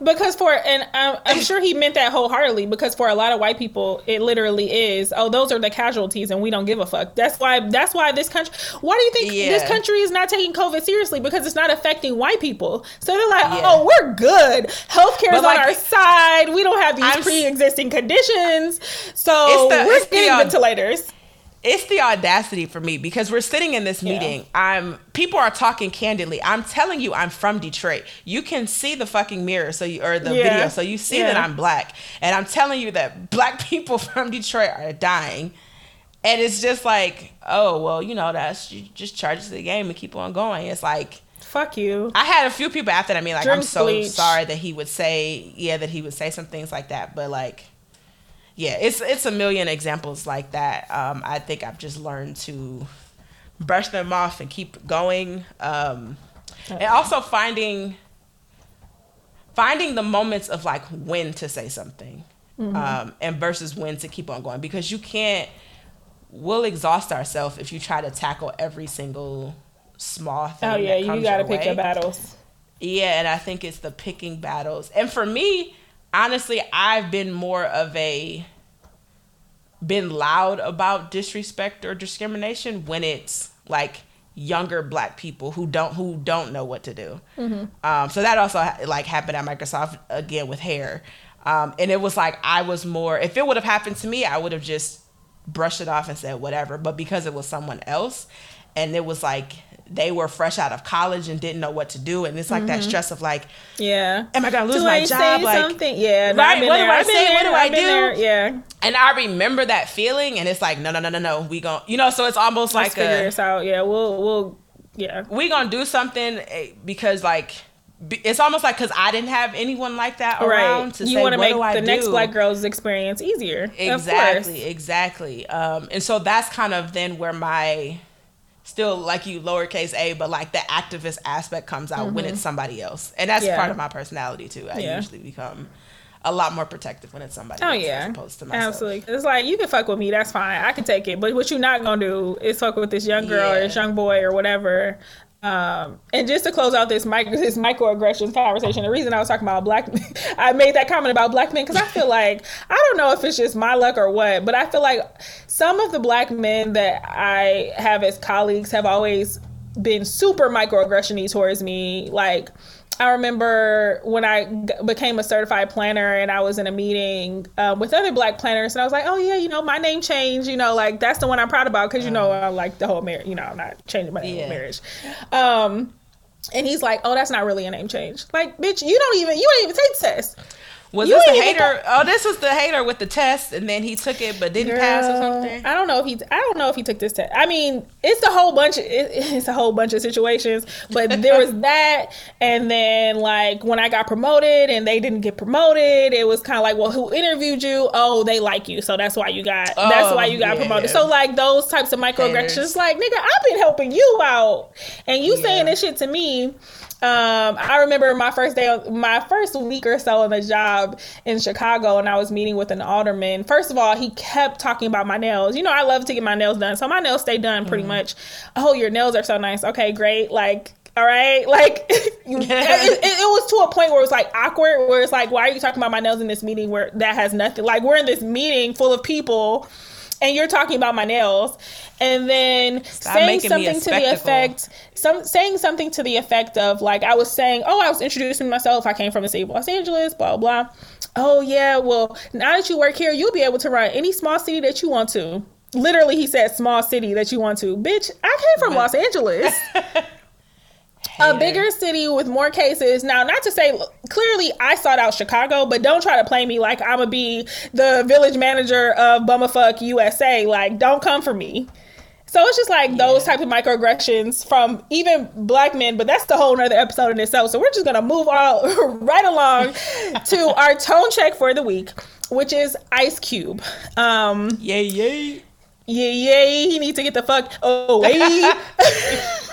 Because for and I'm, I'm, sure he meant that wholeheartedly because for a lot of white people it literally is oh those are the casualties and we don't give a fuck. That's why that's why this country why do you think yeah. this country is not taking covid seriously? Because it's not affecting white people. So they're like yeah. oh we're good. Healthcare is like, on our side. We don't have these I'm, pre-existing conditions. So the, we're getting the, ventilators it's the audacity for me because we're sitting in this meeting. Yeah. I'm people are talking candidly. I'm telling you, I'm from Detroit. You can see the fucking mirror, so you or the yeah. video, so you see yeah. that I'm black, and I'm telling you that black people from Detroit are dying. And it's just like, oh well, you know, that's you just charge to the game and keep on going. It's like fuck you. I had a few people after that. I mean, like, Drink I'm so bleach. sorry that he would say, yeah, that he would say some things like that, but like yeah, it's it's a million examples like that. Um, I think I've just learned to brush them off and keep going, um, and also finding finding the moments of like when to say something, mm-hmm. um, and versus when to keep on going because you can't. We'll exhaust ourselves if you try to tackle every single small thing. Oh yeah, you got to pick way. your battles. Yeah, and I think it's the picking battles. And for me, honestly, I've been more of a been loud about disrespect or discrimination when it's like younger black people who don't who don't know what to do. Mm-hmm. Um, so that also like happened at Microsoft again with hair, um, and it was like I was more. If it would have happened to me, I would have just brushed it off and said whatever. But because it was someone else, and it was like they were fresh out of college and didn't know what to do, and it's like mm-hmm. that stress of like, yeah, am I gonna lose do my I job? like, something? yeah, right? What there. do I say? There. What do I do? There. Yeah, and I remember that feeling, and it's like, no, no, no, no, no, we going you know, so it's almost Let's like figure a, this out. Yeah, we'll, we'll, yeah, we gonna do something eh, because like it's almost like because I didn't have anyone like that around right. to you want to make the next black girl's experience easier. Exactly, exactly. Um, and so that's kind of then where my still like you lowercase a, but like the activist aspect comes out mm-hmm. when it's somebody else, and that's yeah. part of my personality too. I yeah. usually become a lot more protective when it's somebody oh, else yeah. as opposed to myself. Absolutely. It's like you can fuck with me, that's fine. I can take it. But what you're not gonna do is fuck with this young girl yeah. or this young boy or whatever um, and just to close out this micro this microaggressions conversation, the reason I was talking about black, I made that comment about black men because I feel like I don't know if it's just my luck or what, but I feel like some of the black men that I have as colleagues have always been super microaggressiony towards me, like I remember when I g- became a certified planner and I was in a meeting um, with other black planners and I was like, oh yeah, you know, my name changed, you know, like that's the one I'm proud about because you know I like the whole marriage, you know, I'm not changing my name yeah. marriage. Um, and he's like, oh, that's not really a name change. Like, bitch, you don't even you don't even take the test. Was you this the hater? Oh, this was the hater with the test, and then he took it but didn't Girl, pass or something. I don't know if he. I don't know if he took this test. I mean, it's a whole bunch. Of, it, it's a whole bunch of situations, but there was that, and then like when I got promoted and they didn't get promoted, it was kind of like, well, who interviewed you? Oh, they like you, so that's why you got. Oh, that's why oh, you got yeah. promoted. So like those types of microaggressions, like nigga, I've been helping you out, and you yeah. saying this shit to me um, I remember my first day, my first week or so in the job in Chicago, and I was meeting with an alderman. First of all, he kept talking about my nails. You know, I love to get my nails done, so my nails stay done pretty mm. much. Oh, your nails are so nice. Okay, great. Like, all right, like it, it, it, was to a point where it was like awkward. Where it's like, why are you talking about my nails in this meeting where that has nothing? Like, we're in this meeting full of people and you're talking about my nails and then Stop saying something to the effect some saying something to the effect of like I was saying, "Oh, I was introducing myself. I came from the city of Los Angeles, blah blah." Oh yeah, well, now that you work here, you'll be able to run any small city that you want to. Literally, he said small city that you want to. Bitch, I came from Los Angeles. a bigger city with more cases. Now, not to say clearly I sought out Chicago, but don't try to play me like I'm gonna be the village manager of Bummerfuck USA. Like, don't come for me. So it's just like yeah. those type of microaggressions from even black men, but that's the whole nother episode in itself. So we're just gonna move all right along to our tone check for the week, which is Ice Cube. Um Yay yay. Yay yay. He needs to get the fuck away.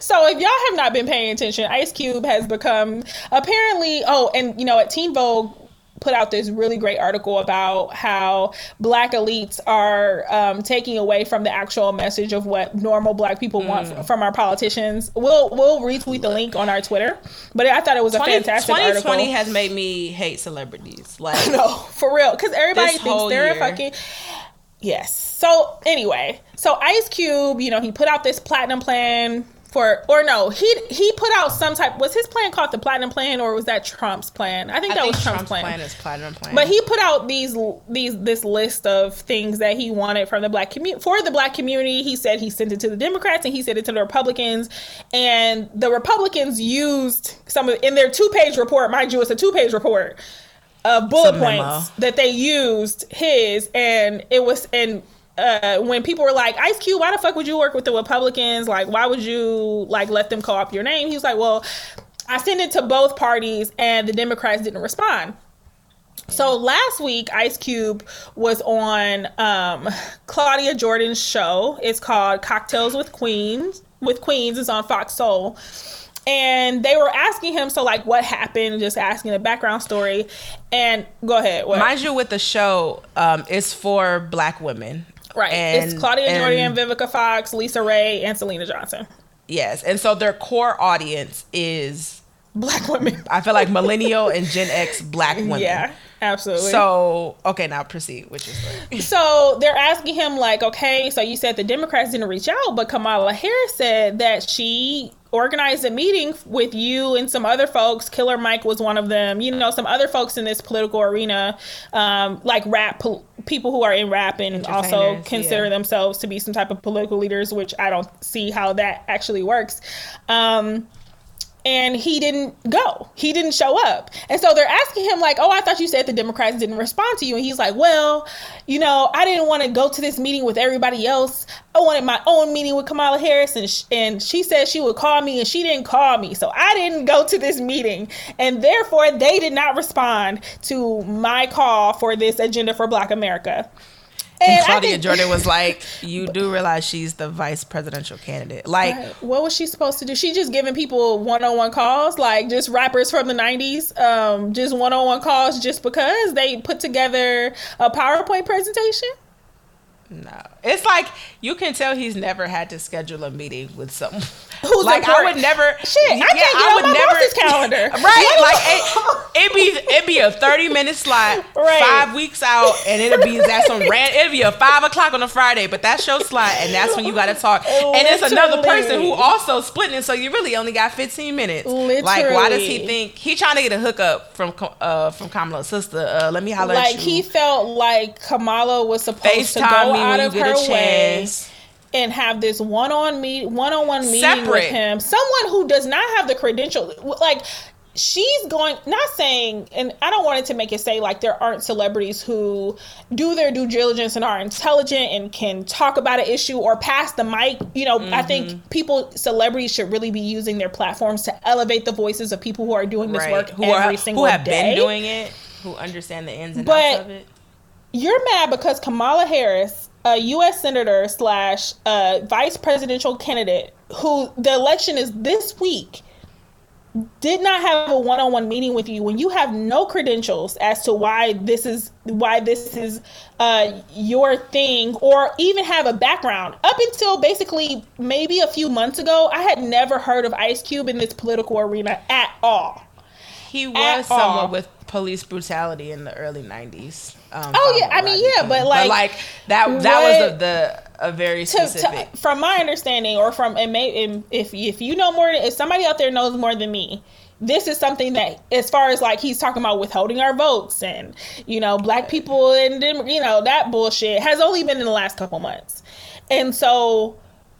so if y'all have not been paying attention, Ice Cube has become apparently oh, and you know at Teen Vogue put out this really great article about how black elites are um, taking away from the actual message of what normal black people mm. want from our politicians. We'll we'll retweet the link on our Twitter. But I thought it was 20, a fantastic 2020 article. has made me hate celebrities. Like no, for real, because everybody thinks they're year. a fucking yes. So anyway, so Ice Cube, you know, he put out this platinum plan for or no he he put out some type was his plan called the platinum plan or was that trump's plan i think I that think was trump's, Trump's plan. plan is platinum plan. but he put out these these this list of things that he wanted from the black community for the black community he said he sent it to the democrats and he sent it to the republicans and the republicans used some of in their two-page report mind you it's a two-page report of bullet It's a memo. points that they used his and it was and uh, when people were like ice cube why the fuck would you work with the republicans like why would you like let them call up your name he was like well i sent it to both parties and the democrats didn't respond so last week, Ice Cube was on um, Claudia Jordan's show. It's called Cocktails with Queens. With Queens, it's on Fox Soul, and they were asking him, so like, what happened? Just asking the background story. And go ahead. What? Mind you, with the show, um, it's for black women. Right. And, it's Claudia and- Jordan, Vivica Fox, LisaRaye, and Syleena Johnson. Yes, and so their core audience is, Black women. I feel like millennial and Gen X black women. Yeah, absolutely. So okay, now proceed with your story. So they're asking him, like, okay, so you said the Democrats didn't reach out, but Kamala Harris said that she organized a meeting with you and some other folks. Killer Mike was one of them. You know, some other folks in this political arena, um, like rap pol- people who are in rap and also consider yeah. themselves to be some type of political leaders, which I don't see how that actually works. Um, and he didn't go. He didn't show up. And so they're asking him like, "Oh, I thought you said the Democrats didn't respond to you." And he's like, "Well, you know, I didn't want to go to this meeting with everybody else. I wanted my own meeting with Kamala Harris and sh- and she said she would call me and she didn't call me. So I didn't go to this meeting. And therefore they did not respond to my call for this agenda for Black America." And Claudia think- Jordan was like, "You do realize she's the vice presidential candidate? Like, Right. What was she supposed to do? She just giving people one on one calls, like just rappers from the '90s, um, just one on one calls, just because they put together a PowerPoint presentation. No. It's like you can tell he's never had to schedule a meeting with someone. Who's like I would never. Shit, I can't get on my boss's calendar. Right, like it, it be it be a thirty minute slot, Right. five weeks out, and it'll be that's some ran. It'll be a five o'clock on a Friday, but that's your slot, and that's when you got to talk. And it's another person who also splitting, it, so you really only got fifteen minutes. Like, why does he think he trying to get a hookup from uh from Kamala's sister? Uh, let me holler Like at you. Like, he felt like Kamala was supposed to go me out of her way and have this one on me one on one meeting with him. Someone who does not have the credential like she's going not saying and I don't want it to make it say like there aren't celebrities who do their due diligence and are intelligent and can talk about an issue or pass the mic. You know, I Mm-hmm. think people celebrities should really be using their platforms to elevate the voices of people who are doing this Right. work who every are single who have day been doing it, who understand the ins and But- outs of it. you're mad because Kamala Harris, a U.S. senator slash uh, vice presidential candidate, who the election is this week, did not have a one-on-one meeting with you when you have no credentials as to why this is why this is uh, your thing or even have a background up until basically maybe a few months ago i had never heard of ice cube in this political arena at all He At was someone all. with police brutality in the early '90s. Um, Oh, yeah, I mean, yeah, but, like, like that that was what- a, the a very specific. to, from my understanding, or from and may, if if you know more, if somebody out there knows more than me, this is something that, as far as like he's talking about withholding our votes and you know black people and you know that bullshit has only been in the last couple months, and so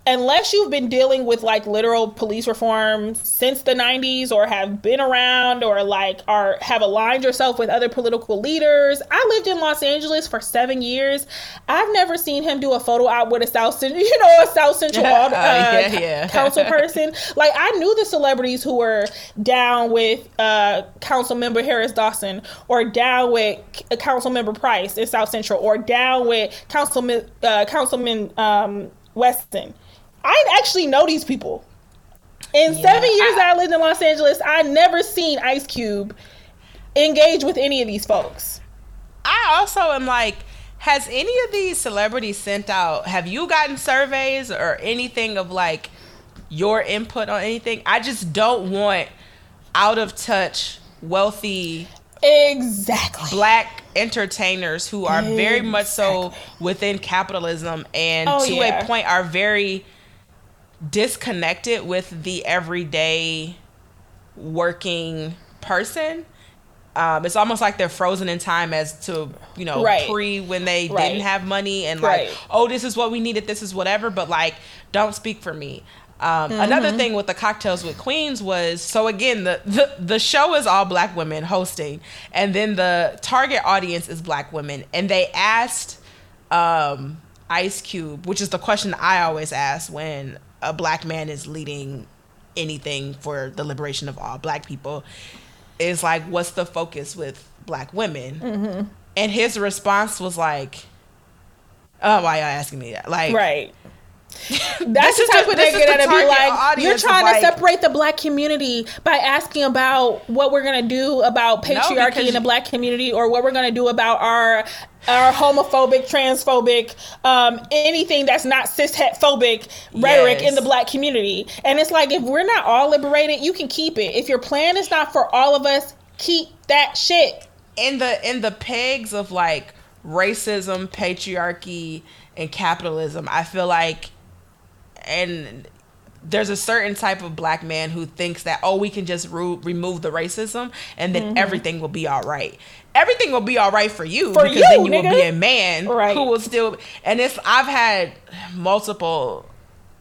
unless you've been dealing with like literal police reform since the 90s or have been around or like are have aligned yourself with other political leaders i lived in los angeles for seven years. I've never seen him do a photo op with a south central you know a south central uh, yeah, yeah. council person like i knew the celebrities who were down with uh council member harris dawson or down with C- council member price in south central or down with councilman uh councilman um wesson I actually know these people. In Yeah, seven years I- that I lived in Los Angeles, I never seen Ice Cube engage with any of these folks. I also am like, has any of these celebrities sent out? Have you gotten surveys or anything of like your input on anything? I just don't want out of touch, wealthy Exactly. black entertainers who are very much so within capitalism and Oh, to yeah. a point are very disconnected with the everyday working person. Um, it's almost like they're frozen in time as to you know Right. pre when they Right. didn't have money and like Right. oh this is what we needed this is whatever but like don't speak for me um, Mm-hmm. another thing with the cocktails with queens was so again the, the the show is all black women hosting and then the target audience is black women and they asked um, ice cube which is the question i always ask when a black man is leading anything for the liberation of all black people is like what's the focus with black women Mm-hmm. and his response was like oh why are y'all asking me that like Right. That's the type the- of nigga that'll be like, you're trying like- to separate the black community by asking about what we're gonna do about patriarchy because in the black community, or what we're gonna do about our our homophobic, transphobic, um, anything that's not cishet phobic rhetoric Yes. in the black community. And it's like if we're not all liberated, you can keep it. If your plan is not for all of us, keep that shit. in the in the pegs of like racism, patriarchy, and capitalism, I feel like, and there's a certain type of black man who thinks that oh we can just ru- remove the racism and Mm-hmm. then everything will be all right. Everything will be all right for you For because you, then you will be a man Right. who will still. And it's I've had multiple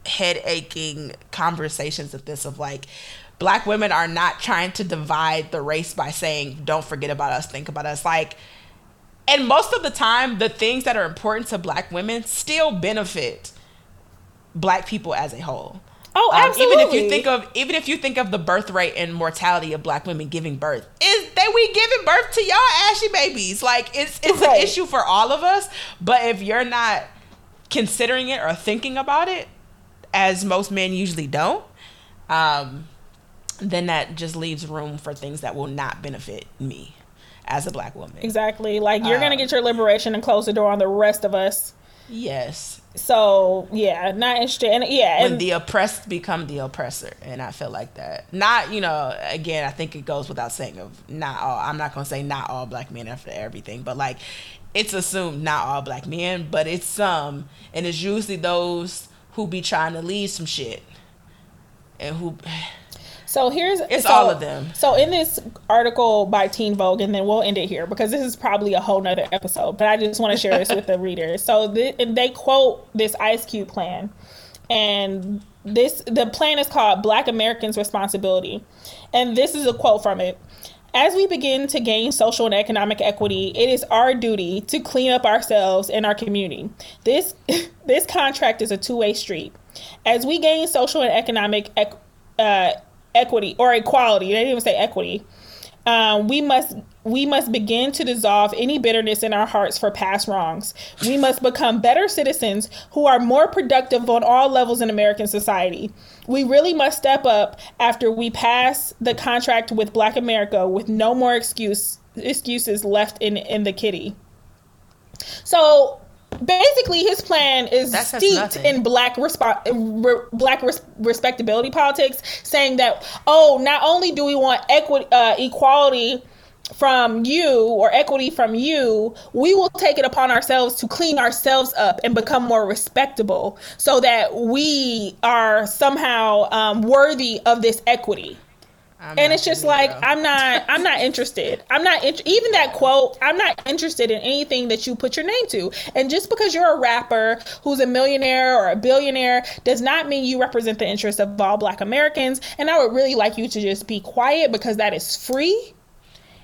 head aching conversations of this of like black women are not trying to divide the race by saying don't forget about us think about us like and most of the time the things that are important to black women still benefit black people as a whole Oh, Um, absolutely. even if you think of even if you think of the birth rate and mortality of black women giving birth is that we giving birth to y'all ashy babies like it's it's Right. an issue for all of us but if you're not considering it or thinking about it as most men usually don't um then that just leaves room for things that will not benefit me as a black woman exactly. Like you're gonna Um, get your liberation and close the door on the rest of us. yes So yeah, not interested. And yeah, when and the oppressed become the oppressor and i feel like that not you know again i think it goes without saying of not all i'm not gonna say not all black men after everything but like it's assumed not all black men but it's some and it's usually those who be trying to lead some shit and who so here's It's so- all of them. So in this article by Teen Vogue, and then we'll end it here because this is probably a whole nother episode. But I just want to share this with the readers. So th- and they quote this Ice Cube plan, and this the plan is called Black Americans Responsibility, and this is a quote from it. As we begin to gain social and economic equity, it is our duty to clean up ourselves and our community. This this contract is a two-way street. As we gain social and economic ec- uh, equity or equality, they didn't even say equity. Um, we must we must begin to dissolve any bitterness in our hearts for past wrongs. We must become better citizens who are more productive on all levels in American society. We really must step up after we pass the contract with Black America with no more excuse excuses left in in the kitty. So basically, his plan is That steeped in black respo- re- black res- respectability politics, saying that oh, not only do we want equity, uh, equality from you or equity from you, we will take it upon ourselves to clean ourselves up and become more respectable, so that we are somehow um, worthy of this equity I'm and it's just like i'm not i'm not interested. I'm not int- even that quote i'm not interested in anything that you put your name to. And just because you're a rapper who's a millionaire or a billionaire does not mean you represent the interests of all black americans. And i would really like you to just be quiet because that is free.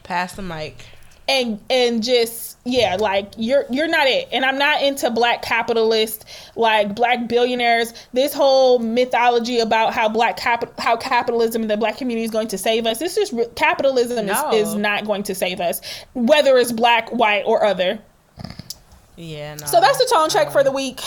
Pass the mic and and just yeah like you're you're not it and i'm not into black capitalist like black billionaires this whole mythology about how black cap how capitalism and the black community is going to save us this is re- capitalism No. is, is not going to save us whether it's black white or other yeah no, so that's the tone check um, for the week.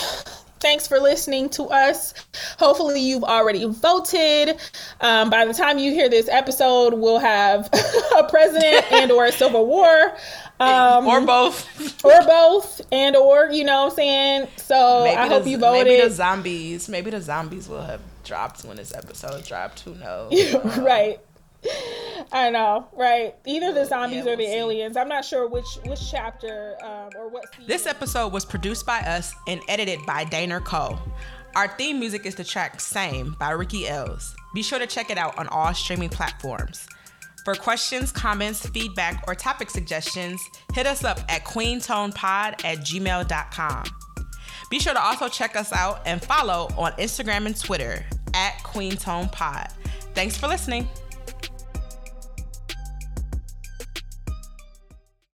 Thanks for listening to us. Hopefully, you've already voted. Um, by the time you hear this episode, we'll have a president and or a civil war, um, or both or both, and or you know what I'm saying. So maybe I hope the, you maybe the voted. zombies maybe the zombies will have dropped when this episode dropped who knows right. I know, right? Either the zombies Yeah, or the we'll see. aliens. I'm not sure which which chapter um, or what. This episode was produced by us and edited by Daner Cole. Our theme music is the track Same by Ricky Els. Be sure to check it out on all streaming platforms. For questions, comments, feedback, or topic suggestions, hit us up at queentonepod at gmail.com. Be sure to also check us out and follow on Instagram and Twitter at queentonepod. Thanks for listening.